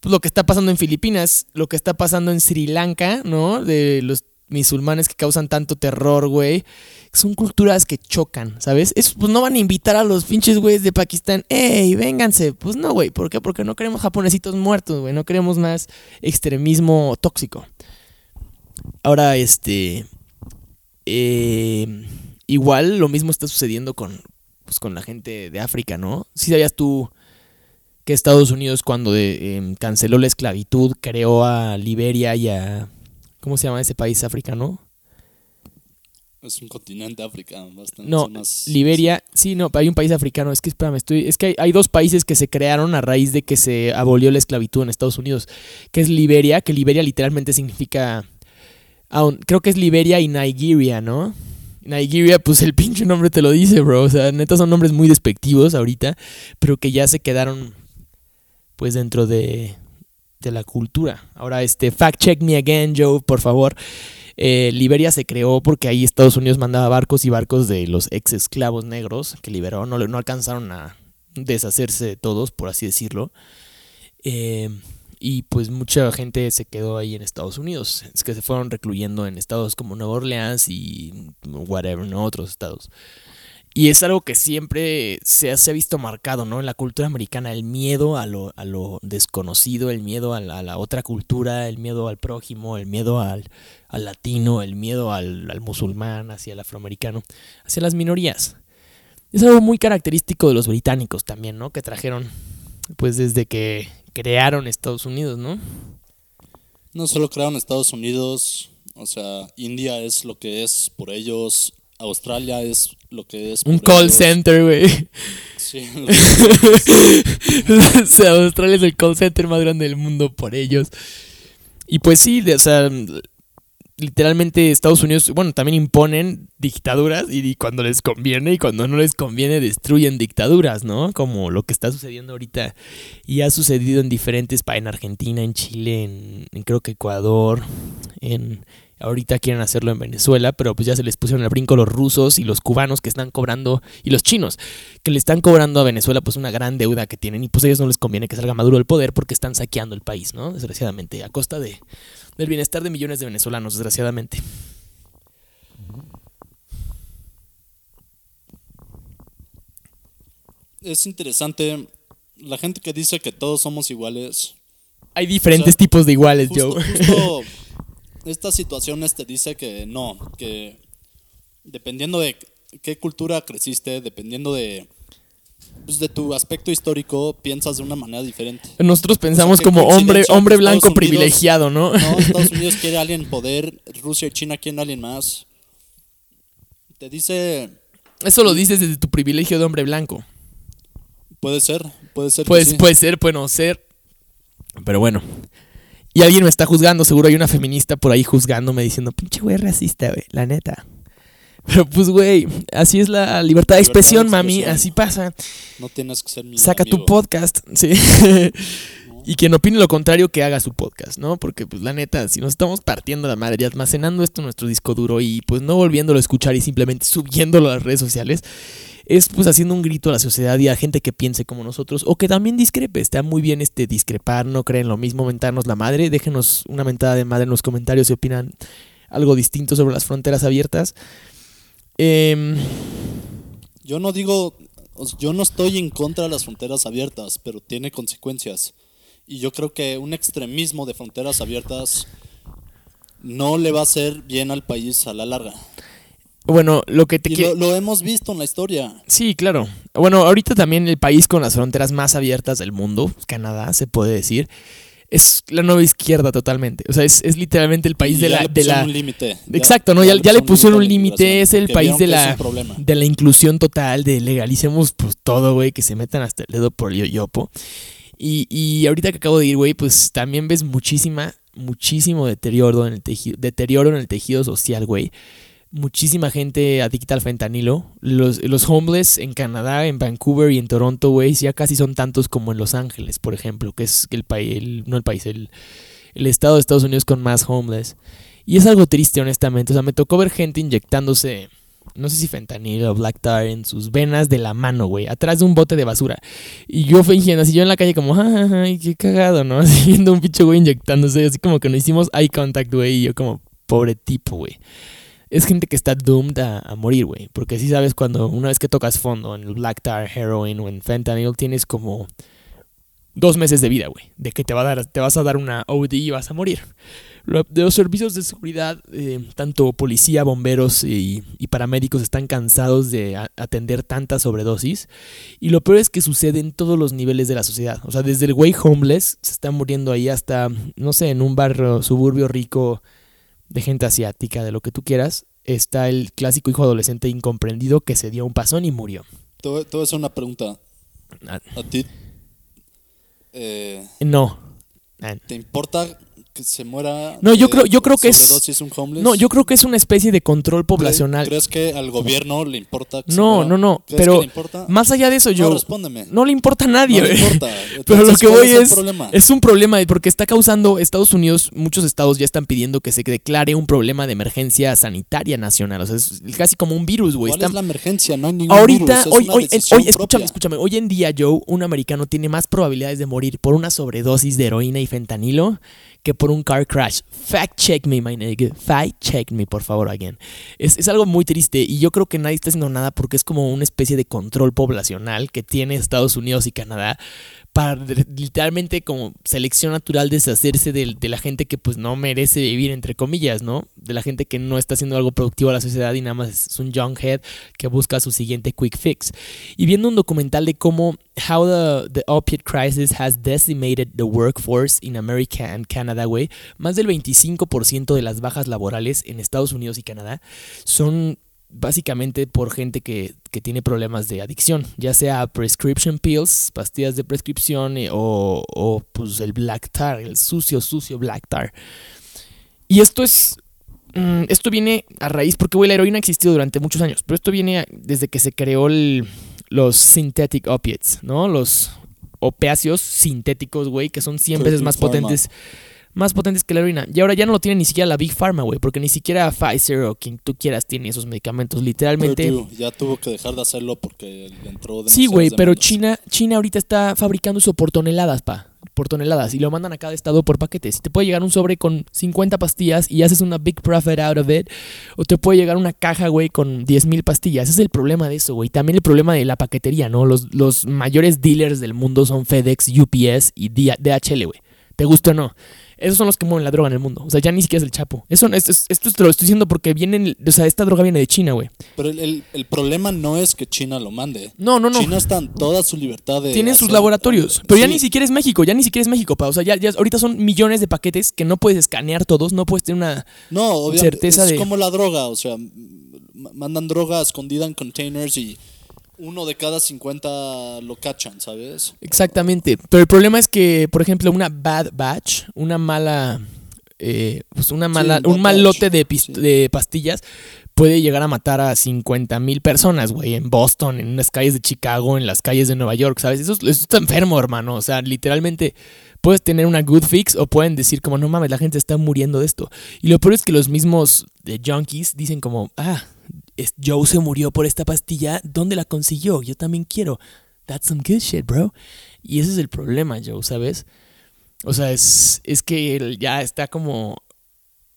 pues, lo que está pasando en Filipinas, lo que está pasando en Sri Lanka, ¿no? De los musulmanes que causan tanto terror, güey. Son culturas que chocan, ¿sabes? Es, pues no van a invitar a los pinches güeyes de Pakistán, ¡ey, vénganse! Pues no, güey. ¿Por qué? Porque no queremos japonesitos muertos, güey. No queremos más extremismo tóxico. Ahora, este. eh, igual lo mismo está sucediendo con, pues, con la gente de África, ¿no? Si sabías tú que Estados Unidos, cuando de- em, canceló la esclavitud, creó a Liberia y a. ¿Cómo se llama ese país africano?
Es un continente África, bastante.
No,
más-
Liberia, sí, no, hay un país africano, es que espérame, estoy, es que hay, hay dos países que se crearon a raíz de que se abolió la esclavitud en Estados Unidos, que es Liberia, que Liberia literalmente significa, aún, creo que es Liberia y Nigeria, ¿no? Nigeria, pues el pinche nombre te lo dice, bro, o sea, neta son nombres muy despectivos ahorita, pero que ya se quedaron, pues dentro de, de la cultura. Ahora, este, fact check me again, Joe, por favor. Eh, Liberia se creó porque ahí Estados Unidos mandaba barcos y barcos de los ex esclavos negros que liberó. No, no alcanzaron a deshacerse de todos, por así decirlo. Eh, y pues mucha gente se quedó ahí en Estados Unidos. Es que se fueron recluyendo en estados como Nueva Orleans y whatever, ¿no? Otros estados. Y es algo que siempre se ha, visto marcado, ¿no? En la cultura americana, el miedo a lo, desconocido, el miedo a la, otra cultura, el miedo al prójimo, el miedo al, al latino, el miedo al, al musulmán, hacia el afroamericano, hacia las minorías. Es algo muy característico de los británicos también, ¿no? Que trajeron, pues desde que crearon Estados Unidos, ¿no?
No solo crearon Estados Unidos, o sea, India es lo que es por ellos, Australia es lo que es.
Un call
ellos.
center, güey.
Sí,
o sea, Australia es el call center más grande del mundo por ellos. Y pues sí, o sea, literalmente Estados Unidos, bueno, también imponen dictaduras y, y cuando les conviene y cuando no les conviene destruyen dictaduras, ¿no? Como lo que está sucediendo ahorita y ha sucedido en diferentes países, en Argentina, en Chile, en, en creo que Ecuador, en ahorita quieren hacerlo en Venezuela, pero pues ya se les pusieron al brinco los rusos y los cubanos que están cobrando y los chinos que le están cobrando a Venezuela pues una gran deuda que tienen y pues a ellos no les conviene que salga Maduro del poder porque están saqueando el país, ¿no? Desgraciadamente, a costa de, del bienestar de millones de venezolanos, desgraciadamente.
es interesante. La gente que dice que todos somos iguales.
Hay diferentes
O sea,
tipos de iguales,
Justo,
Joe.
justo estas situaciones te dice que no, que dependiendo de qué cultura creciste, dependiendo de, pues, de tu aspecto histórico, piensas de una manera diferente.
Nosotros pensamos como hombre, hombre blanco
Unidos-
privilegiado, ¿no?
No, Estados Unidos quiere a alguien en poder, Rusia y China quieren a alguien más. Te dice,
Eso lo dices desde tu privilegio de hombre blanco.
puede ser, puede ser.
Pues
sí.
puede ser, puede no ser. Pero bueno. Y alguien me está juzgando, seguro hay una feminista por ahí juzgándome diciendo, pinche güey racista, güey, la neta. Pero pues, güey, así es la libertad de
Libertad de
expresión, mami, así pasa.
No tienes que ser mi
Saca tu podcast, sí. y quien opine lo contrario, que haga su podcast, ¿no? Porque, pues, la neta, si nos estamos partiendo la madre y almacenando esto en nuestro disco duro y, pues, no volviéndolo a escuchar y simplemente subiéndolo a las redes sociales, es, pues, haciendo un grito a la sociedad y a gente que piense como nosotros o que también discrepe. Está muy bien este discrepar, no creen lo mismo, mentarnos la madre. Déjenos una mentada de madre en los comentarios si opinan algo distinto sobre las fronteras abiertas. Em,
Yo no digo, yo no estoy en contra de las fronteras abiertas, pero tiene consecuencias. Y yo creo que un extremismo de fronteras abiertas no le va a hacer bien al país a la larga.
Bueno, lo que te
Y
quiero...
lo, lo hemos visto en la historia.
Sí, claro. Bueno, ahorita también el país con las fronteras más abiertas del mundo, Canadá, se puede decir, es la nueva izquierda totalmente. O sea, es, es literalmente el país
Y
de
ya
la...
le
De
pusieron
la
un límite.
Exacto, ¿no? Ya, ya le pusieron un límite, es el país la, de la inclusión total, de legalicemos pues todo, güey, que se metan hasta el dedo por el yoyopo. Y, y ahorita que acabo de ir, güey, pues también ves muchísima, muchísimo deterioro en el tejido, deterioro en el tejido social, güey. Muchísima gente adicta al fentanilo. Los, los homeless en Canadá, en Vancouver y en Toronto, güey, ya casi son tantos como en Los Ángeles, por ejemplo, que es el país, no el país, el, el estado de Estados Unidos con más homeless. Y es algo triste, honestamente. O sea, me tocó ver gente inyectándose, no sé si fentanilo o black tar en sus venas de la mano, güey, atrás de un bote de basura. Y yo fingiendo, así yo en la calle como, ay, qué cagado, ¿no? Así viendo un pinche güey inyectándose, así como que nos hicimos eye contact, güey, y yo como, pobre tipo, güey. Es gente que está doomed a, morir, güey. Porque sí sabes cuando una vez que tocas fondo en el black tar, heroin o en fentanyl, tienes como dos meses de vida, güey. De que te, va a dar, te vas a dar una OD y vas a morir. Los servicios de seguridad, eh, tanto policía, bomberos y, paramédicos están cansados de atender tantas sobredosis. Y lo peor es que sucede en todos los niveles de la sociedad. O sea, desde el güey homeless se está muriendo ahí hasta, no sé, en un barrio suburbio rico de gente asiática, de lo que tú quieras. Está el clásico hijo adolescente incomprendido que se dio un pasón y murió.
Te voy, te voy a hacer una pregunta.
Ah,
¿A ti eh,
No. Ah,
te importa que se muera?
No, yo creo- yo creo que es-
sobredosis un homeless?
No, yo creo que es una especie de control
¿Cre-
poblacional.
¿Crees que al gobierno le importa? que se
No,
muera?
no, no,
¿Crees
pero
que le importa?
Más allá de eso, yo
No, respóndeme.
no le importa a nadie.
No le.
Pero lo que
¿cuál
voy
es problema?
es un problema porque está causando Estados Unidos, muchos estados ya están pidiendo que se declare un problema de emergencia sanitaria nacional, o sea, es casi como un virus, güey.
¿Cuál
Están-
es la emergencia? No hay ningún
Ahorita,
virus, es
hoy,
una
hoy, hoy, escúchame, escúchame, hoy en día, Joe, un americano tiene más probabilidades de morir por una sobredosis de heroína y fentanilo que por un car crash. Fact check me, my nigga. Fact check me, por favor, again. Es, es algo muy triste y yo creo que nadie está haciendo nada porque es como una especie de control poblacional que tiene Estados Unidos y Canadá para literalmente como selección natural deshacerse de, de la gente que pues no merece vivir, entre comillas, ¿no? de la gente que no está haciendo algo productivo a la sociedad y nada más es un young head que busca su siguiente quick fix. Y viendo un documental de cómo how the, the opiate crisis has decimated the workforce in America and Canada, güey, más del 25% de las bajas laborales en Estados Unidos y Canadá son básicamente por gente que, que, tiene problemas de adicción, ya sea prescription pills, pastillas de prescripción eh, o, o, pues el black tar, el sucio, sucio black tar. Y esto es, mm, esto viene a raíz, porque güey, la heroína ha existido durante muchos años, pero esto viene desde que se creó el, los synthetic opiates, ¿no? Los opiáceos sintéticos, güey, que son 100 veces más potentes más potentes que la heroína. Y ahora ya no lo tiene ni siquiera la Big Pharma, güey, porque ni siquiera Pfizer o quien tú quieras tiene esos medicamentos. Literalmente.
ya tuvo que dejar de hacerlo porque entró
Sí, güey, pero China, China ahorita está fabricando eso por toneladas, pa. Por toneladas. Y lo mandan a cada estado por paquetes. Y te puede llegar un sobre con 50 pastillas y haces una big profit out of it. O te puede llegar una caja, güey, con 10.000 pastillas. Ese es el problema de eso, güey. También el problema de la paquetería, ¿no? Los, los mayores dealers del mundo son FedEx, UPS y DHL, güey. ¿Te gusta o no? Esos son los que mueven la droga en el mundo. O sea, ya ni siquiera es el Chapo. Eso, esto, esto te lo estoy diciendo porque vienen. O sea, esta droga viene de China, güey.
Pero el, el, problema no es que China lo mande.
No, no, no.
China está en toda su libertad de.
Tienen sus laboratorios. Pero ya ni siquiera es México. Ya ni siquiera es México, pa. O sea, ya, ya ahorita son millones de paquetes que no puedes escanear todos. No puedes tener una
no, certeza es de. Es como la droga. O sea, mandan droga escondida en containers y uno de cada 50 lo cachan, ¿sabes?
Exactamente. Pero el problema es que, por ejemplo, una bad batch, una mala. Eh, pues una mala, un, mal lote de, de, pastillas puede llegar a matar a 50 mil personas, güey, en Boston, en las calles de Chicago, en las calles de Nueva York, ¿sabes? Eso, eso está enfermo, hermano. O sea, literalmente puedes tener una good fix o pueden decir como, no mames, la gente está muriendo de esto. Y lo peor es que los mismos de junkies dicen como, ah, Joe se murió por esta pastilla, ¿dónde la consiguió? Yo también quiero. That's some good shit, bro. Y ese es el problema, Joe, ¿sabes? O sea, es, es que ya está como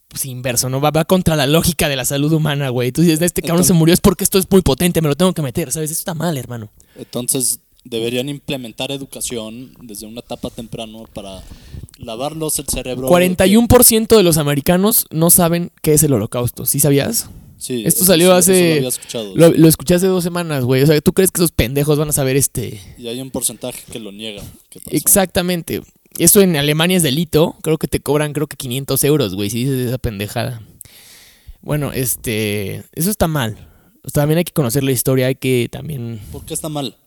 pues, inverso, ¿no? Va, va, contra la lógica de la salud humana, güey. Tú dices, este cabrón se murió es porque esto es muy potente, me lo tengo que meter, ¿sabes? Eso está mal, hermano.
Entonces, deberían implementar educación desde una etapa temprana para lavarlos el cerebro.
41% de los americanos no saben qué es el holocausto, ¿sí sabías? Esto salió hace. lo, lo, escuché hace dos semanas, güey. O sea, ¿tú crees que esos pendejos van a saber este.
Y hay un porcentaje que lo niega.
Exactamente. Esto en Alemania es delito. Creo que te cobran, creo que 500 euros, güey, si dices esa pendejada. Bueno, este. Eso está mal. también hay que conocer la historia. Hay que también.
¿Por qué está mal?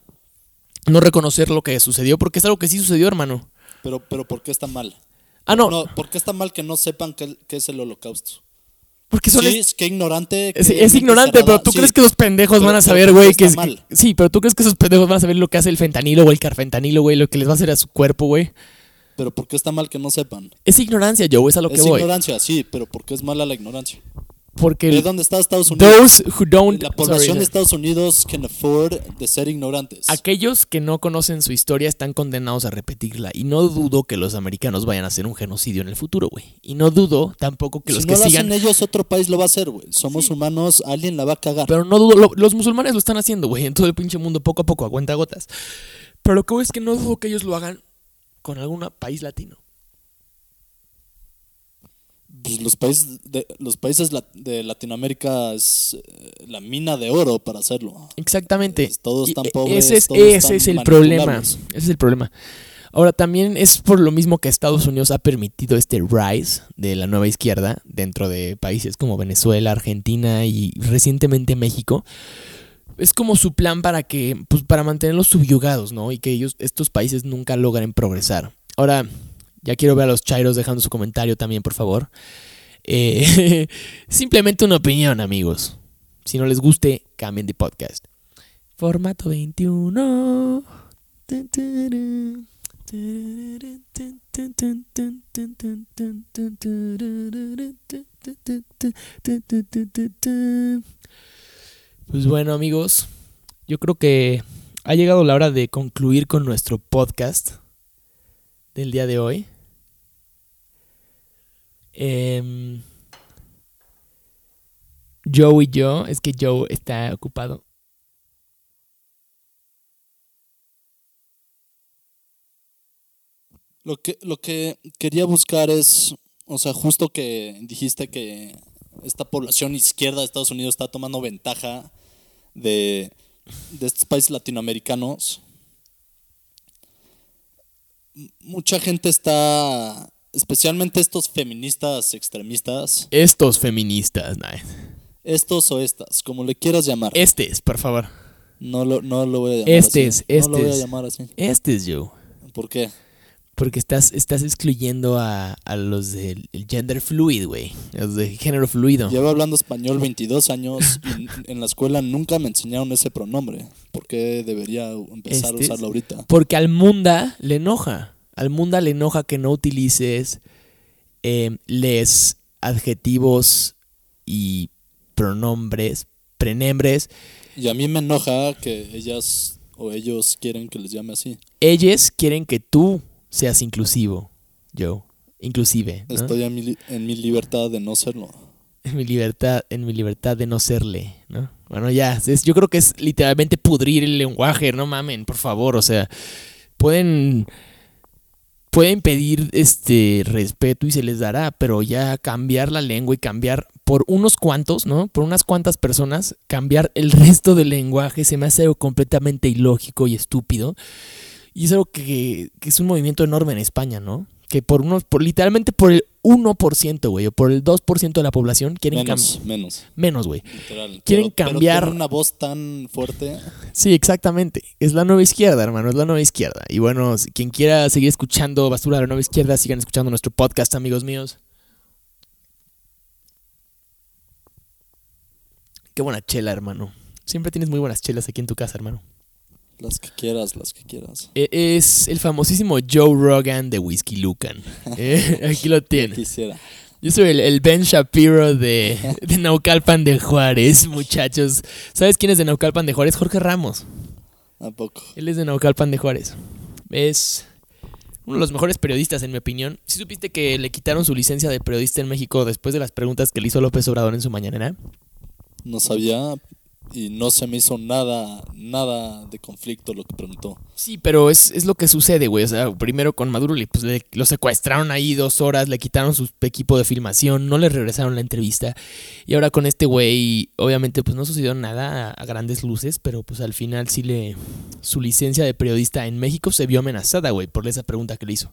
No reconocer lo que sucedió, porque es algo que sí sucedió, hermano.
Pero, pero ¿por qué está mal?
Ah, no.
no ¿Por qué está mal que no sepan qué es el holocausto?
Porque son
sí, es, que ignorante.
es, ignorante, pero tú crees que los pendejos van a saber, güey, que, es, Sí, pero tú crees que esos pendejos van a saber lo que hace el fentanilo o el carfentanilo, güey, lo que les va a hacer a su cuerpo, güey.
Pero ¿por qué está mal que no sepan?
Es ignorancia, Joe, es a lo que voy.
Es ignorancia, sí, pero ¿por qué es mala la ignorancia?
Porque
¿De dónde está Estados Unidos?
Those who don't,
la población de Estados Unidos can afford de ser ignorantes.
Aquellos que no conocen su historia están condenados a repetirla. Y no dudo que los americanos vayan a hacer un genocidio en el futuro, güey. Y no dudo tampoco que los
que
no lo
hacen ellos, otro país lo va a hacer, güey. Somos humanos, alguien la va a cagar.
Pero no dudo, los musulmanes lo están haciendo, güey, en todo el pinche mundo, poco a poco, a cuenta gotas. Pero lo que es que no dudo que ellos lo hagan con algún país latino.
Pues, los países de, los países de Latinoamérica es eh, la mina de oro para hacerlo.
Exactamente.
todos están pobres.
Ese es, ese es el problema. Ese es el problema. Ahora, también es por lo mismo que Estados Unidos ha permitido este rise de la nueva izquierda dentro de países como Venezuela, Argentina y recientemente México. Es como su plan para que, pues, para mantenerlos subyugados, ¿no? Y que ellos, estos países nunca logren progresar. Ahora, ya quiero ver a los Chairos dejando su comentario también, por favor. Eh, simplemente una opinión, amigos. Si no les guste, cambien de podcast. Formato 21. Pues bueno, amigos, yo creo que ha llegado la hora de concluir con nuestro podcast del día de hoy. Eh, Joe y yo, es que Joe está ocupado.
Lo que, lo que quería buscar es, o sea, justo que dijiste que esta población izquierda de Estados Unidos está tomando ventaja de, de estos países latinoamericanos. Mucha gente está, especialmente estos feministas extremistas,
Estos feministas, nah.
estos o estas, como le quieras llamar.
Estes, por favor.
No lo, no lo voy a llamar
Estes,
así. No lo voy a llamar así.
Estes, Joe.
¿Por qué?
Porque estás, estás excluyendo a, a los del el gender fluid, güey. Los de género fluido.
Llevo hablando español 22 años y en la escuela nunca me enseñaron ese pronombre. ¿Por qué debería empezar a usarlo ahorita?
Porque al Munda le enoja. Al Munda le enoja que no utilices eh, les adjetivos y pronombres, prenembres.
Y a mí me enoja que ellas o ellos quieren que les llame así.
Ellos quieren que tú seas inclusivo, Joe. Inclusive. ¿no?
Estoy en mi, en mi libertad de no serlo.
En mi libertad, en mi libertad de no serle, ¿no? Bueno, ya, es- yo creo que es literalmente pudrir el lenguaje, no mamen, por favor, o sea, pueden pueden pedir este respeto y se les dará, pero ya cambiar la lengua y cambiar por unos cuantos, ¿no? Por unas cuantas personas, cambiar el resto del lenguaje se me hace algo completamente ilógico y estúpido. Y es algo que, que es un movimiento enorme en España, ¿no? Que por unos, por literalmente por el 1%, güey, o por el 2% de la población quieren
Menos,
cambiar.
menos.
Menos, güey. Quieren
Pero-
cambiar-
una voz tan fuerte.
Sí, exactamente. Es la nueva izquierda, hermano, es la nueva izquierda. Y bueno, quien quiera seguir escuchando Basura de la Nueva Izquierda, sigan escuchando nuestro podcast, amigos míos. Qué buena chela, hermano. Siempre tienes muy buenas chelas aquí en tu casa, hermano.
Las que quieras, las que quieras.
E- Es el famosísimo Joe Rogan de Whiskey Lucan. Eh, aquí lo tiene.
Quisiera.
Yo soy el, el Ben Shapiro de, de Naucalpan de Juárez, muchachos. ¿Sabes quién es de Naucalpan de Juárez? Jorge Ramos.
¿A poco?
Él es de Naucalpan de Juárez. Es uno de los mejores periodistas, en mi opinión. ¿Sí supiste que le quitaron su licencia de periodista en México después de las preguntas que le hizo López Obrador en su mañanera?
No sabía y no se me hizo nada, nada de conflicto lo que preguntó.
Sí, pero es, es lo que sucede, güey. O sea, primero con Maduro pues, lo secuestraron ahí dos horas, le quitaron su equipo de filmación, no le regresaron la entrevista. Y ahora con este güey, obviamente, pues no sucedió nada a, a grandes luces, pero pues al final sí le. Su licencia de periodista en México se vio amenazada, güey, por esa pregunta que le hizo.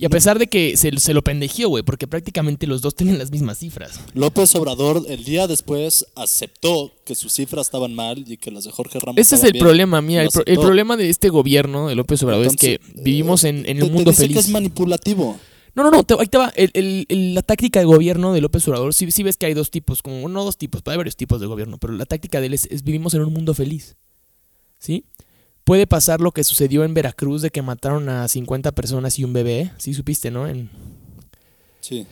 Y a pesar de que se, se lo pendejió, güey, porque prácticamente los dos tienen las mismas cifras.
López Obrador el día después aceptó que sus cifras estaban mal y que las de Jorge Ramos
Ese es el
bien.
problema, mira. El, pro- el
aceptó.
problema de este gobierno de López Obrador
Entonces,
es que vivimos en, en
Te-
un
te
mundo
dice
feliz.
que es manipulativo.
No, no, no, te- ahí te va. El- el- el- la táctica de gobierno de López Obrador, sí, sí ves que hay dos tipos, como no dos tipos, hay varios tipos de gobierno, pero la táctica de él es, es vivimos en un mundo feliz. ¿Sí? Puede pasar lo que sucedió en Veracruz de que mataron a 50 personas y un bebé, sí supiste, ¿no? En-
Sí.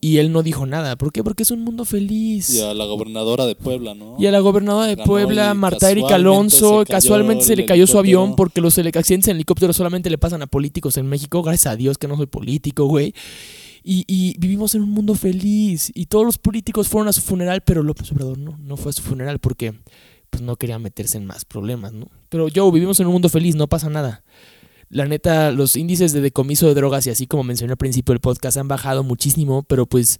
y él no dijo nada. ¿Por qué? Porque es un mundo feliz.
Y a la gobernadora de Puebla, ¿no?
Y a la gobernadora de
Ganó
Puebla, Marta Erika Alonso,
se
casualmente se le cayó su avión porque los accidentes en helicóptero solamente le pasan a políticos en México. Gracias a Dios que no soy político, güey. Y, y vivimos en un mundo feliz. Y todos los políticos fueron a su funeral, pero López Obrador no, no fue a su funeral porque pues, no quería meterse en más problemas, ¿no? Pero yo, vivimos en un mundo feliz, no pasa nada. La neta, los índices de decomiso de drogas y así como mencioné al principio del podcast han bajado muchísimo, pero pues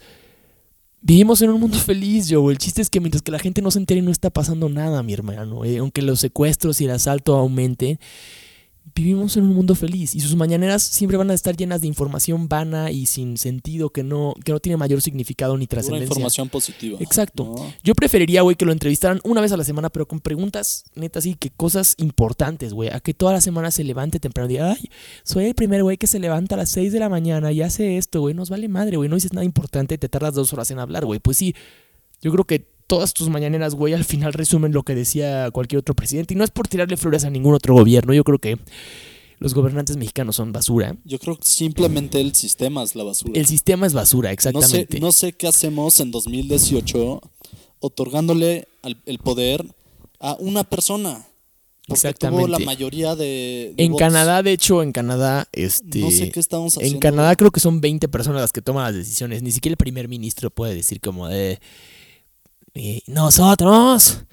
vivimos en un mundo feliz, Joe. El chiste es que mientras que la gente no se entere no está pasando nada, mi hermano. eh. Aunque los secuestros y el asalto aumenten, vivimos en un mundo feliz y sus mañaneras siempre van a estar llenas de información vana y sin sentido que no, que no tiene mayor significado ni trascendencia.
información positiva.
Exacto.
¿no?
Yo preferiría, güey, que lo entrevistaran una vez a la semana, pero con preguntas, neta, así, que cosas importantes, güey. A que toda la semana se levante temprano y diga, ay, soy el primer güey que se levanta a las 6 de la mañana y hace esto, güey. Nos vale madre, güey. No dices nada importante, te tardas dos horas en hablar, güey. Pues sí, yo creo que todas tus mañaneras, güey, al final resumen lo que decía cualquier otro presidente. Y no es por tirarle flores a ningún otro gobierno. Yo creo que los gobernantes mexicanos son basura.
Yo creo que simplemente el sistema es la basura.
El sistema es basura,
no, sé,
exactamente.
no sé qué hacemos en 2018 otorgándole al- el poder a una persona. Porque
Exactamente.
tuvo la mayoría de, de
En
votos.
Canadá, de hecho, en Canadá, este.
No sé qué estamos haciendo.
En Canadá creo que son 20 personas las que toman las decisiones. Ni siquiera el primer ministro puede decir como de... eh, nosotros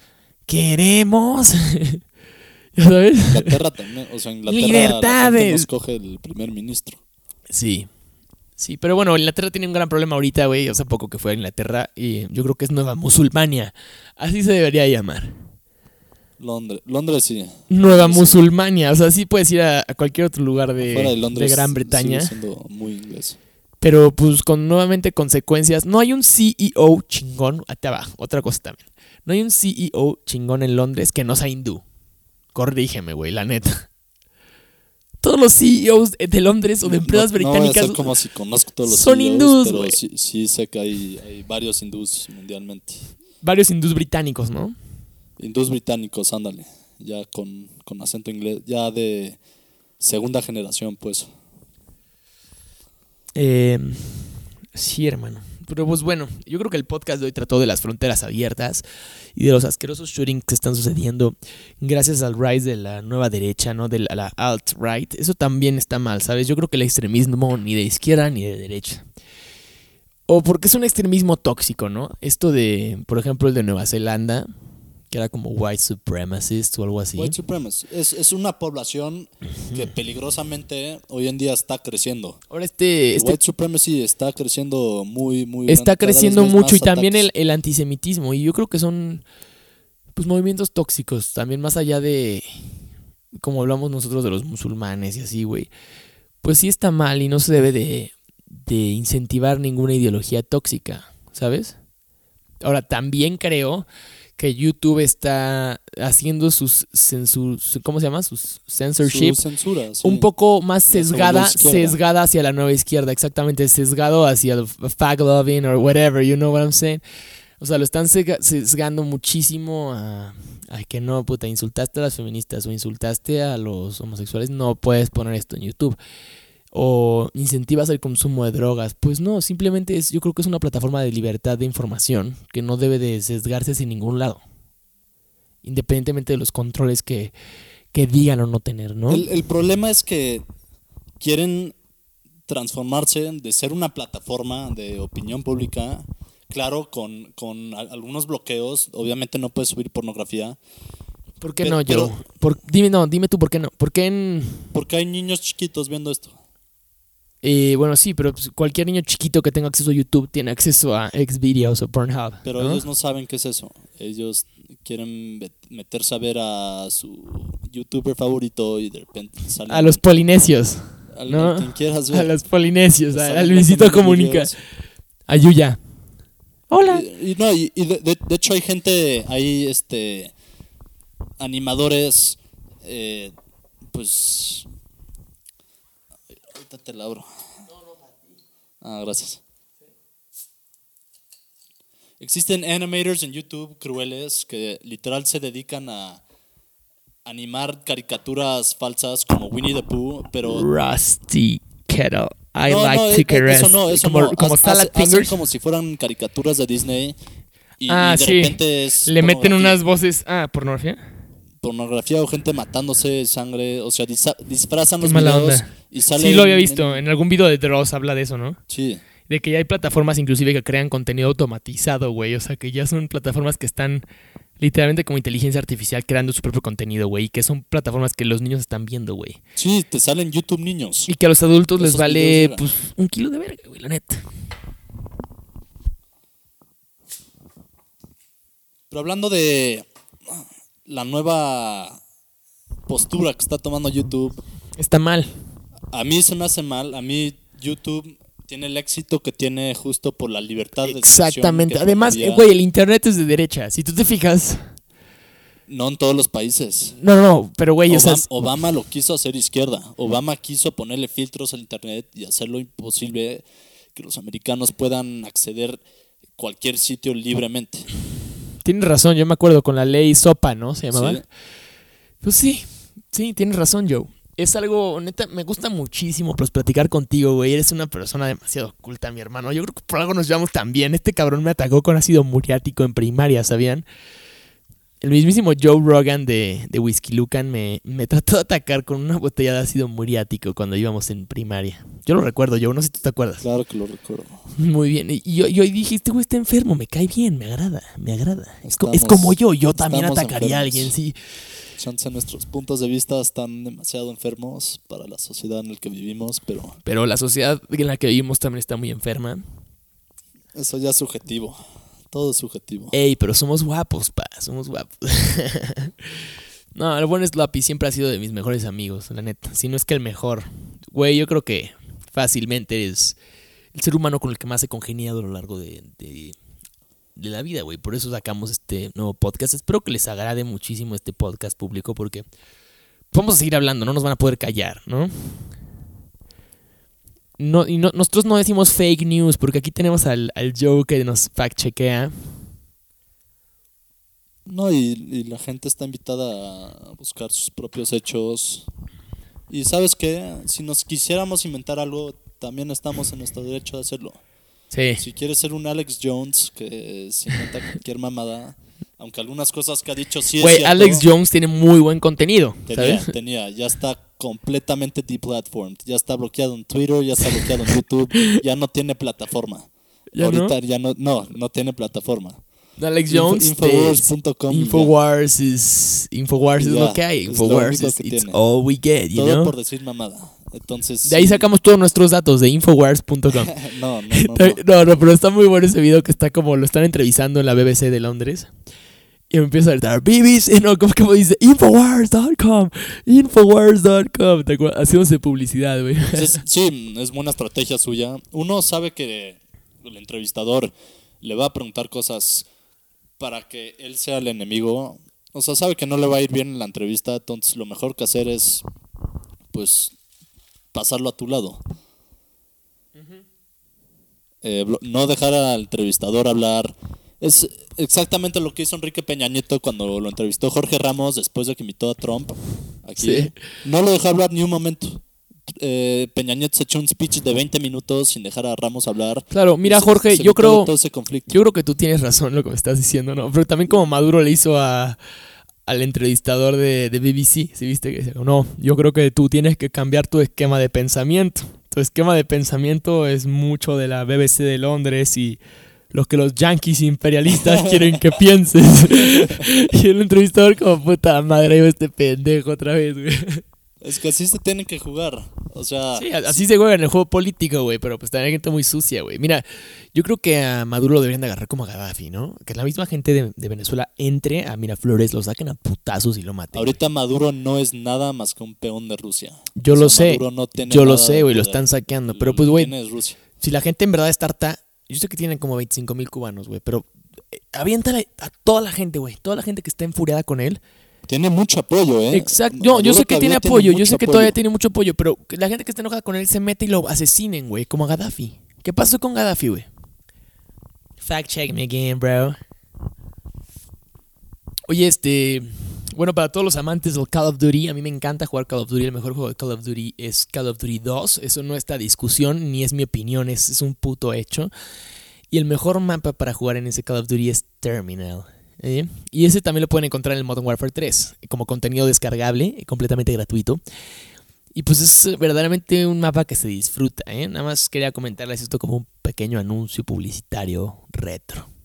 queremos... ¿Ya sabes?
Inglaterra también. O sea, Inglaterra la gente
Libertades.
no escoge el primer ministro.
Sí. Sí, pero bueno, Inglaterra tiene un gran problema ahorita, güey. Hace poco que fue a Inglaterra y yo creo que es Nueva Musulmania. Así se debería llamar.
Londres, Londres sí.
Nueva. Musulmania. O sea, sí puedes ir a, a cualquier otro lugar de,
Fuera de Londres.
de Gran Bretaña.
sigue siendo muy inglés.
Pero pues con nuevamente consecuencias. No hay un CEO chingón. Acá va, otra cosa también. No hay un CEO chingón en Londres que no sea hindú. Corrígeme, güey, la neta. Todos los CEOs de Londres o de empresas
no, no voy a
británicas
hacer como si conozco todos los
son
CEOs,
hindús,
pero sí, sí sé que hay, hay varios hindús mundialmente.
varios hindús británicos, ¿no?
Hindús británicos, ándale. Ya con, con acento inglés, ya de segunda generación, pues.
Eh, sí, hermano. Pero pues bueno, yo creo que el podcast de hoy trató de las fronteras abiertas y de los asquerosos shootings que están sucediendo gracias al rise de la nueva derecha, ¿no? De la, alt-right. Eso también está mal, ¿sabes? Yo creo que el extremismo ni de izquierda ni de derecha. O porque es un extremismo tóxico, ¿no? Esto de, por ejemplo, el de Nueva Zelanda, que era como white supremacist o algo así.
White supremacy. Es, es una población que peligrosamente hoy en día está creciendo.
Ahora este,
El
este
White supremacy está creciendo muy, muy
está
grande,
creciendo mucho y también el, el antisemitismo. Y yo creo que son pues movimientos tóxicos, también más allá de como hablamos nosotros de los musulmanes y así, güey. Pues sí está mal y no se debe de, de incentivar ninguna ideología tóxica, ¿sabes? Ahora, también creo que YouTube está haciendo sus censur, ¿cómo se llama? Sus censorship
Su censura, sí.
un poco más sesgada, sesgada hacia la nueva izquierda, exactamente, sesgado hacia el fag loving or whatever, you know what I'm saying. O sea, lo están sesgando muchísimo a, a que no, puta, insultaste a las feministas o insultaste a los homosexuales, no puedes poner esto en YouTube. O incentivas el consumo de drogas. Pues no, simplemente es, yo creo que es una plataforma de libertad de información que no debe de sesgarse sin ningún lado. Independientemente de los controles que, que digan o no tener, ¿no?
El, el problema es que quieren transformarse de ser una plataforma de opinión pública, claro, con, con a- algunos bloqueos. Obviamente no puedes subir pornografía,
¿Por qué
Pero-
no,
pero-
Joe? Por- dime, no, dime tú por qué no. ¿Por qué en...?
porque hay niños chiquitos viendo esto.
Eh, bueno, sí, pero pues, cualquier niño chiquito que tenga acceso a YouTube tiene acceso a Xvideos o Pornhub.
Pero
¿no?
ellos no saben qué es eso. Ellos quieren met- meterse a ver a su youtuber favorito y de repente salen
A los polinesios. ¿no?
a quien quieras ver.
A los polinesios. A, Luisito Comunica. A Yuya. Hola.
Y, y no, y, y de, de- de hecho hay gente ahí, este, animadores, eh, pues, ahorita te la abro. Ah, gracias. Existen animators en YouTube crueles que literal se dedican a animar caricaturas falsas como Winnie the Pooh, pero
Rusty Kettle. I
no,
like
no,
to caress.
eso no, eso
como
no.
como
hace- hacen como si fueran caricaturas de Disney. Y,
ah,
y de
sí.
repente es
Le meten unas voces. Ah, pornografía.
Pornografía o gente matándose, sangre, o sea, disa- disfrazan los
mala
videos
onda.
y sale
Sí, lo había visto. En algún video de Dross habla de eso, ¿no?
Sí,
De que ya hay plataformas inclusive que crean contenido automatizado, güey. O sea, que ya son plataformas que están literalmente como inteligencia artificial creando su propio contenido, güey. Y que son plataformas que los niños están viendo, güey.
sí, te salen YouTube niños.
Y que a los adultos les vale, pues, un kilo de verga, güey, la neta.
Pero hablando de la nueva postura que está tomando YouTube,
Está mal.
a mí se me hace mal, a mí YouTube tiene el éxito que tiene justo por la libertad de expresión
Exactamente. Además, güey, el internet es de derecha. Si tú te fijas.
no en todos los países.
No, no. Pero, güey, o sea.
Obama, Obama lo quiso hacer izquierda. Obama quiso ponerle filtros al internet y hacerlo imposible que los americanos puedan acceder a cualquier sitio libremente.
Tienes razón. Yo me acuerdo con la ley SOPA, ¿no? Se llamaba.
Sí.
Pues sí. Sí, tienes razón, Joe. Es algo, neta, me gusta muchísimo pues, platicar contigo, güey. Eres una persona demasiado oculta, mi hermano. Yo creo que por algo nos llevamos tan bien. Este cabrón me atacó con ácido muriático en primaria, ¿sabían? El mismísimo Joe Rogan de, de Whiskey Lucan me, me trató de atacar con una botella de ácido muriático cuando íbamos en primaria. Yo lo recuerdo, Joe, no sé si tú te acuerdas.
Claro que lo recuerdo.
Muy bien. Y yo, yo dije, este güey está enfermo, me cae bien, me agrada, me agrada. Es, como yo, yo también atacaría a alguien, sí.
Chance nuestros puntos de vista están demasiado enfermos para la sociedad en la que vivimos, pero
Pero la sociedad en la que vivimos también está muy enferma.
eso ya es subjetivo. Todo es subjetivo.
Ey, pero somos guapos, pa, somos guapos. no, el buen Slappy siempre ha sido de mis mejores amigos, la neta. Si no es que el mejor. Güey, yo creo que fácilmente es el ser humano con el que más he congeniado a lo largo de, de, de la vida, güey. Por eso sacamos este nuevo podcast. Espero que les agrade muchísimo este podcast público porque vamos a seguir hablando, no nos van a poder callar, ¿no? No, y no, nosotros no decimos fake news porque aquí tenemos al, al Joe que nos fact chequea.
No, y, y la gente está invitada a buscar sus propios hechos. Y sabes qué, si nos quisiéramos inventar algo, también estamos en nuestro derecho de hacerlo.
Sí.
Si quieres ser un Alex Jones que se inventa cualquier mamada, aunque algunas cosas que ha dicho sí es
Güey, Alex Jones tiene muy buen contenido,
tenía,
¿sabes?
tenía, ya está completamente deplatformed, ya está bloqueado en Twitter, ya está bloqueado en YouTube, ya no tiene plataforma.
¿Ya no?
Ahorita ya no, no, no tiene plataforma.
Alex Jones.
Infowars.com.
Infowars es, Infowars es lo que hay.
es
Infowars
que
it's
tiene.
all we get, you
Todo
know?
por decir mamada. Entonces,
De ahí sacamos todos nuestros datos de Infowars.com.
no, no, no, no.
No, no, pero está muy bueno ese video que está como lo están entrevistando en la BBC de Londres. Y me empieza a gritar, BBC, no, como, como dice, Infowars.com, Infowars.com, ¿te acuerdas? Haciéndose publicidad, güey.
Sí, es buena estrategia suya. Uno sabe que el entrevistador le va a preguntar cosas para que él sea el enemigo. O sea, sabe que no le va a ir bien en la entrevista, entonces lo mejor que hacer es, pues, pasarlo a tu lado. Eh, no dejar al entrevistador hablar. Es exactamente lo que hizo Enrique Peña Nieto cuando lo entrevistó Jorge Ramos después de que invitó a Trump. Aquí.
Sí.
No lo dejó hablar ni un momento. Eh, Peña Nieto se echó un speech de 20 minutos sin dejar a Ramos hablar.
Claro, mira,
se-
Jorge,
se
yo creo-
todo ese conflicto.
Yo creo que tú tienes razón en lo que me estás diciendo, ¿no? Pero también como Maduro le hizo a, al entrevistador de, de BBC, ¿sí viste? Que decía, no, yo creo que tú tienes que cambiar tu esquema de pensamiento. Tu esquema de pensamiento es mucho de la BBC de Londres y lo que los yankees imperialistas quieren que pienses. y el entrevistador como, puta madre, yo este pendejo otra vez, güey.
Es que así se tienen que jugar. O sea,
Sí, así se juega en el juego político, güey, pero pues también hay gente muy sucia, güey. Mira, yo creo que a Maduro lo deberían de agarrar como a Gaddafi, ¿no? Que la misma gente de, de Venezuela entre a Miraflores, lo saquen a putazos y lo maten.
ahorita Maduro no es nada más que un peón de Rusia.
Yo
O
lo sé,
Maduro no tiene
yo lo sé, güey, lo están saqueando. Pero pues, güey, si la gente en verdad está harta, yo sé que tienen como 25 mil cubanos, güey, pero eh, aviéntale a toda la gente, güey, toda la gente que está enfuriada con él.
Tiene mucho apoyo, ¿eh?
Exacto. Yo, sé que tiene apoyo, yo sé que
apoyo.
todavía tiene mucho apoyo, pero la gente que está enojada con él se mete y lo asesinen, güey, como a Gaddafi. ¿Qué pasó con Gaddafi, güey? Fact check me again, bro. Oye, este. Bueno, para todos los amantes del Call of Duty, a mí me encanta jugar Call of Duty. El mejor juego de Call of Duty es Call of Duty 2. Eso no está discusión, ni es mi opinión, es, un puto hecho. Y el mejor mapa para jugar en ese Call of Duty es Terminal. ¿eh? Y ese también lo pueden encontrar en el Modern Warfare 3, como contenido descargable, completamente gratuito. Y pues es verdaderamente un mapa que se disfruta. ¿eh? Nada más quería comentarles esto como un pequeño anuncio publicitario retro.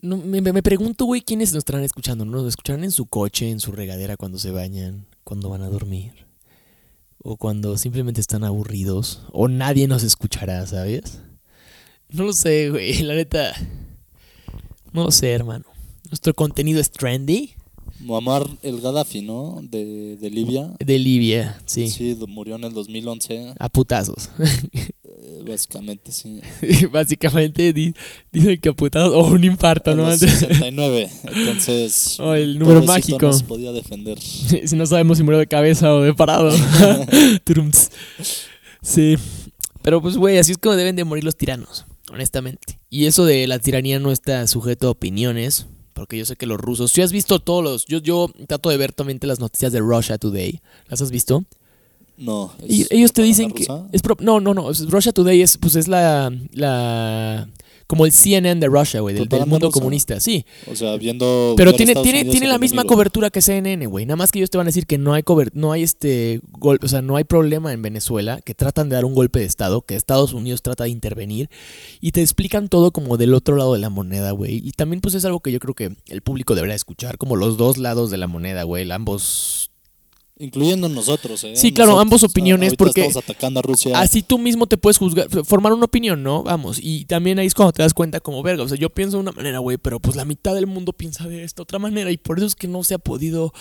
No, me, me- pregunto, güey, quiénes nos estarán escuchando. ¿no? ¿Nos escucharán en su coche, en su regadera cuando se bañan, cuando van a dormir? O cuando simplemente están aburridos. O nadie nos escuchará, ¿sabes? No lo sé, güey. La neta. No lo sé, hermano. Nuestro contenido es trendy.
Muammar el Gaddafi, ¿no? De, de Libia.
De Libia, sí.
Sí, murió en el 2011.
A putazos.
eh, básicamente, sí.
Básicamente di- dicen que a putazos. O un infarto, ¿no?
los 69. Entonces,
Oh, el número mágico.
no se podía defender.
si no sabemos si murió de cabeza o de parado. Sí. Pero pues, güey, así es como deben de morir los tiranos, honestamente. Y eso de la tiranía no está sujeto a opiniones. Porque yo sé que los rusos. Si has visto todos los. Yo, yo trato de ver también las noticias de Russia Today. ¿Las has visto?
No.
Y ellos te dicen que
rusa.
es pro- no, no, no, Russia Today es pues es la la como el CNN de Russia, güey, del, mundo comunista, sí.
O sea, viendo.
Pero tiene, tiene,
Unidos
tiene la misma
enemigo.
cobertura que CNN, güey. Nada más que ellos te van a decir que no hay cober- no hay este gol, o sea, no hay problema en Venezuela, que tratan de dar un golpe de estado, que Estados Unidos trata de intervenir y te explican todo como del otro lado de la moneda, güey. Y también pues es algo que yo creo que el público debería escuchar, como los dos lados de la moneda, güey, ambos
Incluyendo nosotros, ¿eh?
Sí, claro,
Nosotros,
ambos opiniones, porque
Estamos atacando a Rusia.
Así tú mismo te puedes juzgar, formar una opinión, ¿no? Vamos, y también ahí es cuando te das cuenta como verga, o sea, yo pienso de una manera, güey, pero pues la mitad del mundo piensa de esta otra manera y por eso es que no se ha podido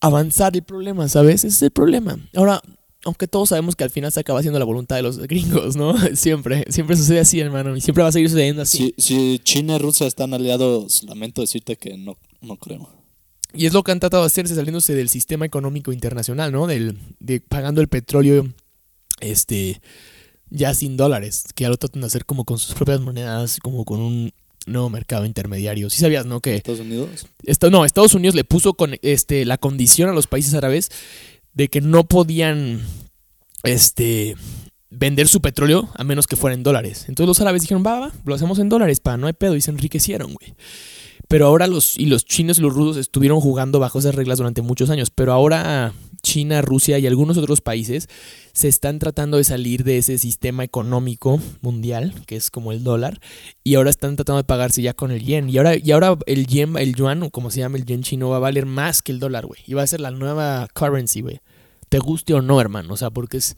avanzar el problema, ¿sabes? Ese es el problema. Ahora, aunque todos sabemos que al final se acaba haciendo la voluntad de los gringos, ¿no? Siempre, siempre sucede así, hermano, y siempre va a seguir sucediendo así.
Si, si China y Rusia están aliados, lamento decirte que no, no creo.
Y es lo que han tratado de hacerse saliéndose del sistema económico internacional, ¿no? Del, de pagando el petróleo, este, ya sin dólares, que ya lo tratan de hacer como con sus propias monedas, como con un nuevo mercado intermediario. Sí sabías, ¿no? Que
Estados Unidos.
esto, no, Estados Unidos le puso con este la condición a los países árabes de que no podían este vender su petróleo a menos que fuera en dólares. Entonces los árabes dijeron, va, va, lo hacemos en dólares, pa, no hay pedo, y se enriquecieron, güey. Pero ahora los, y los chinos y los rusos estuvieron jugando bajo esas reglas durante muchos años, pero ahora China, Rusia y algunos otros países se están tratando de salir de ese sistema económico mundial, que es como el dólar, y ahora están tratando de pagarse ya con el yen. Y ahora, y ahora el yen, el yuan, o como se llama el yen chino, va a valer más que el dólar, güey. Y va a ser la nueva currency, güey. Te guste o no, hermano. O sea, porque es.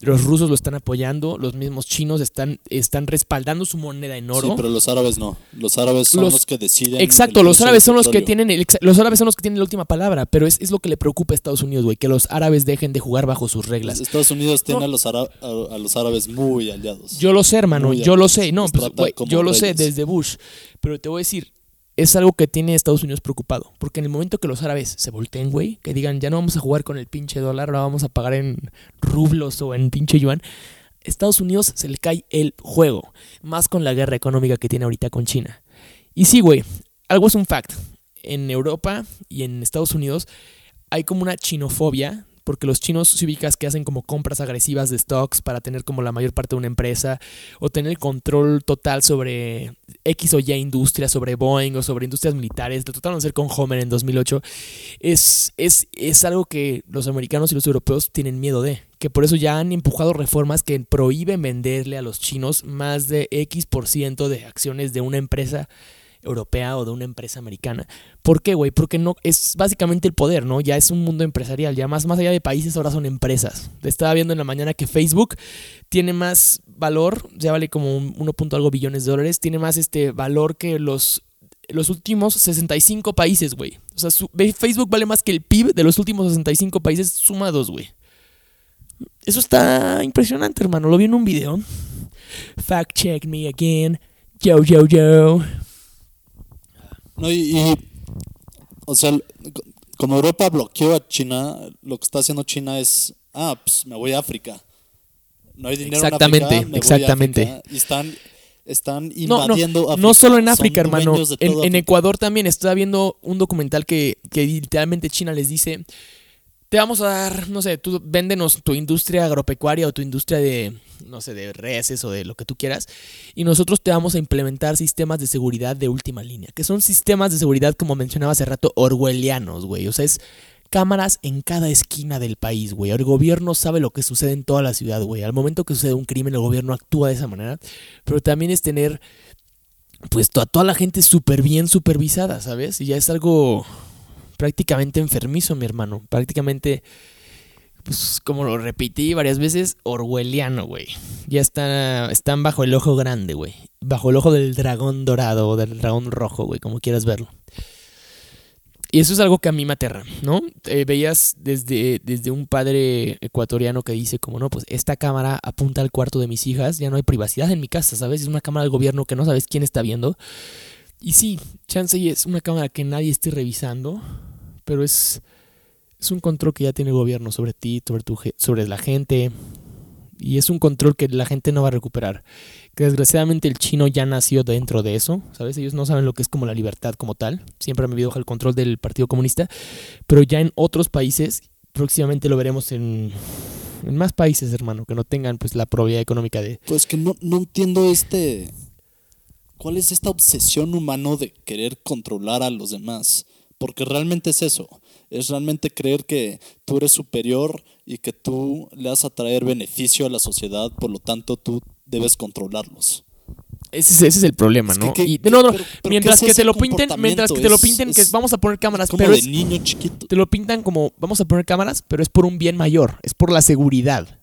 Los rusos lo están apoyando, los mismos chinos están, están respaldando su moneda en oro.
Sí, pero los árabes no. Los árabes son
Los-
los, que deciden.
Exacto, los árabes son los que tienen el los árabes son los que tienen la última palabra, pero es, es lo que le preocupa a Estados Unidos, güey, que los árabes dejen de jugar bajo sus reglas.
Estados Unidos tiene
No.
a, los ara- a, a los árabes muy aliados.
Yo lo sé, hermano,
Muy
yo lo sé. No, pues, güey, yo lo sé desde Bush. Pero te voy a decir, es algo que tiene Estados Unidos preocupado. Porque en el momento que los árabes se volteen, güey, que digan, ya no vamos a jugar con el pinche dólar, ahora vamos a pagar en rublos o en pinche yuan, Estados Unidos se le cae el juego. Más con la guerra económica que tiene ahorita con China. Y sí, güey, algo es un fact. En Europa y en Estados Unidos hay como una chinofobia, porque los chinos si ubicas que hacen como compras agresivas de stocks para tener como la mayor parte de una empresa o tener control total sobre X o Y industria, sobre Boeing o sobre industrias militares. Lo trataron de hacer con Homer en 2008. Es, es, es algo que los americanos y los europeos tienen miedo de. Que por eso ya han empujado reformas que prohíben venderle a los chinos más de X por ciento de acciones de una empresa europea o de una empresa americana. ¿Por qué, güey? Porque no es básicamente el poder, ¿no? Ya es un mundo empresarial, ya más, más allá de países ahora son empresas. Estaba viendo en la mañana que Facebook tiene más valor, ya vale como un 1. punto algo billones de dólares, tiene más este valor que los los últimos 65 países, güey. O sea, Facebook vale más que el PIB de los últimos 65 países sumados, güey. Eso está impresionante, hermano. Lo vi en un video. Fact check me again. Yo, yo, yo.
No, y, y, o sea, como Europa bloqueó a China, lo que está haciendo China es, ah, pues me voy a África. No hay dinero
Exactamente,
en África, me voy a
exactamente.
África. Y están, están
No, no,
invadiendo África.
no solo en
Son
África, hermano. En, en. Ecuador también estaba viendo un documental que, que literalmente China les dice, te vamos a dar, no sé, tú véndenos tu industria agropecuaria o tu industria de, no sé, de reses o de lo que tú quieras, y nosotros te vamos a implementar sistemas de seguridad de última línea, que son sistemas de seguridad, como mencionaba hace rato, orwellianos, güey. O sea, es cámaras en cada esquina del país, güey. El gobierno sabe lo que sucede en toda la ciudad, güey. Al momento que sucede un crimen, el gobierno actúa de esa manera, pero también es tener pues a toda la gente súper bien supervisada, ¿sabes? Y ya es algo prácticamente enfermizo, mi hermano. Prácticamente, pues como lo repetí varias veces, orwelliano, güey. Ya está, están bajo el ojo grande, güey. Bajo el ojo del dragón dorado o del dragón rojo, güey, como quieras verlo. Y eso es algo que a mí me aterra, ¿no? Eh, veías desde, desde un padre ecuatoriano que dice como, no, pues esta cámara apunta al cuarto de mis hijas, ya no hay privacidad en mi casa, ¿sabes? Es una cámara del gobierno que no sabes quién está viendo. Y sí, chance es una cámara que nadie esté revisando, pero es, es un control que ya tiene el gobierno sobre ti, sobre, tu, sobre la gente, y es un control que la gente no va a recuperar. Que desgraciadamente el chino ya nació dentro de eso, ¿sabes? Ellos no saben lo que es como la libertad como tal. Siempre han vivido bajo el control del Partido Comunista. Pero ya en otros países, próximamente lo veremos en, en más países, hermano, que no tengan pues la probabilidad económica de...
Pues que no, no entiendo este ¿Cuál es esta obsesión humano de querer controlar a los demás? Porque realmente es eso. Es realmente creer que tú eres superior y que tú le vas a traer beneficio a la sociedad, por lo tanto tú debes controlarlos.
Ese es, ese es el problema,
Es
¿no?
que-
Y- no, no,
pero- pero
mientras
¿qué
que
es
te lo pinten, mientras que te lo pinten, que vamos a poner cámaras,
Como
pero
de niño chiquito.
te lo pintan como vamos a poner cámaras, pero es por un bien mayor, es por la seguridad.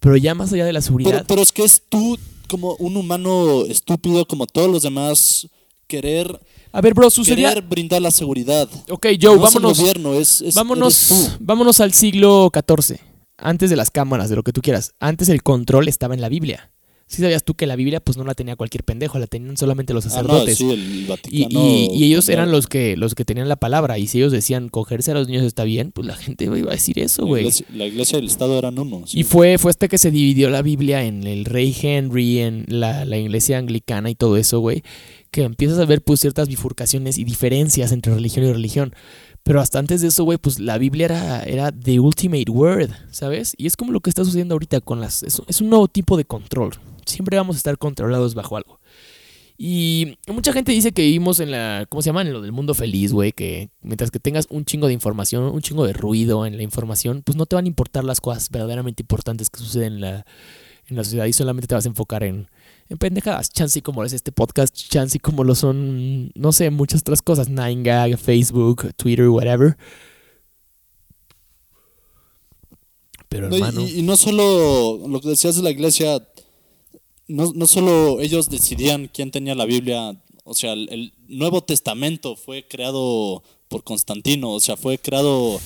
Pero ya más allá de la
Pero,
seguridad,
pero es que es tú como un humano estúpido como todos los demás querer,
a ver, bro, sucedía
querer brindar la seguridad.
Ok, Joe,
no
vámonos.
es el gobierno, es, es-
vámonos, vámonos al siglo XIV, antes de las cámaras, de lo que tú quieras. Antes el control estaba en la Biblia. ¿Sí sabías tú que la Biblia pues no la tenía cualquier pendejo, la tenían solamente los
Ah, no,
sacerdotes?
sí, el
y,
Vaticano
y- y ellos eran los que, los que tenían la palabra. Y si ellos decían cogerse a los niños está bien, pues la gente iba a decir eso, güey.
la iglesia y el Estado eran uno. sí.
Y fue, fue hasta que se dividió la Biblia en el rey Henry, en la, la iglesia anglicana y todo eso, güey, que empiezas a ver pues ciertas bifurcaciones y diferencias entre religión y religión. Pero hasta antes de eso, güey, pues la Biblia era, era the ultimate word, ¿sabes? Y es como lo que está sucediendo ahorita con las... Es, es un nuevo tipo de control. Siempre vamos a estar controlados bajo algo. Y mucha gente dice que vivimos en la, ¿cómo se llama? En lo del mundo feliz, güey, que mientras que tengas un chingo de información, un chingo de ruido en la información, pues no te van a importar las cosas verdaderamente importantes que suceden en la, en la sociedad y solamente te vas a enfocar en, en pendejadas. Chance y como es este podcast, chance y como lo son, no sé, muchas otras cosas, 9gag, Facebook, Twitter, whatever. Pero
No,
hermano,
y, y no solo lo que decías de la iglesia, no, no solo ellos decidían quién tenía la Biblia, o sea, el, el Nuevo Testamento fue creado por Constantino, o sea, fue creado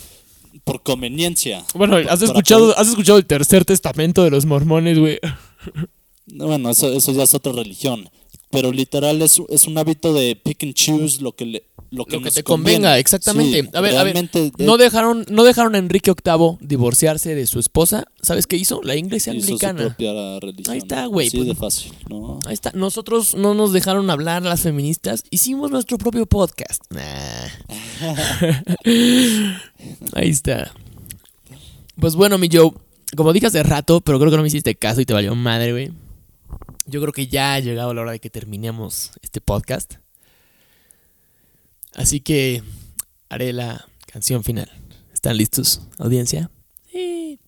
por conveniencia.
bueno, ¿has escuchado, has escuchado el tercer testamento de los mormones, güey?
No, Bueno, eso, eso ya es otra religión. Pero literal es, es un hábito de pick and choose lo que, le, lo que,
Lo que te
conviene.
convenga, exactamente.
Sí,
a ver, a ver,
de-
no dejaron, no dejaron a Enrique VIII divorciarse de su esposa. ¿Sabes qué hizo? La iglesia
hizo su
anglicana.
propia religión.
Ahí está, güey,
Así
pues-
de fácil, ¿no?
Ahí está. Nosotros no nos dejaron hablar las feministas. Hicimos nuestro propio podcast. Nah. Ahí está. Pues bueno, mi Joe. Como dije hace rato, pero creo que no me hiciste caso y te valió madre, güey yo creo que ya ha llegado la hora de que terminemos este podcast. Así que haré la canción final. ¿Están listos, audiencia? Sí.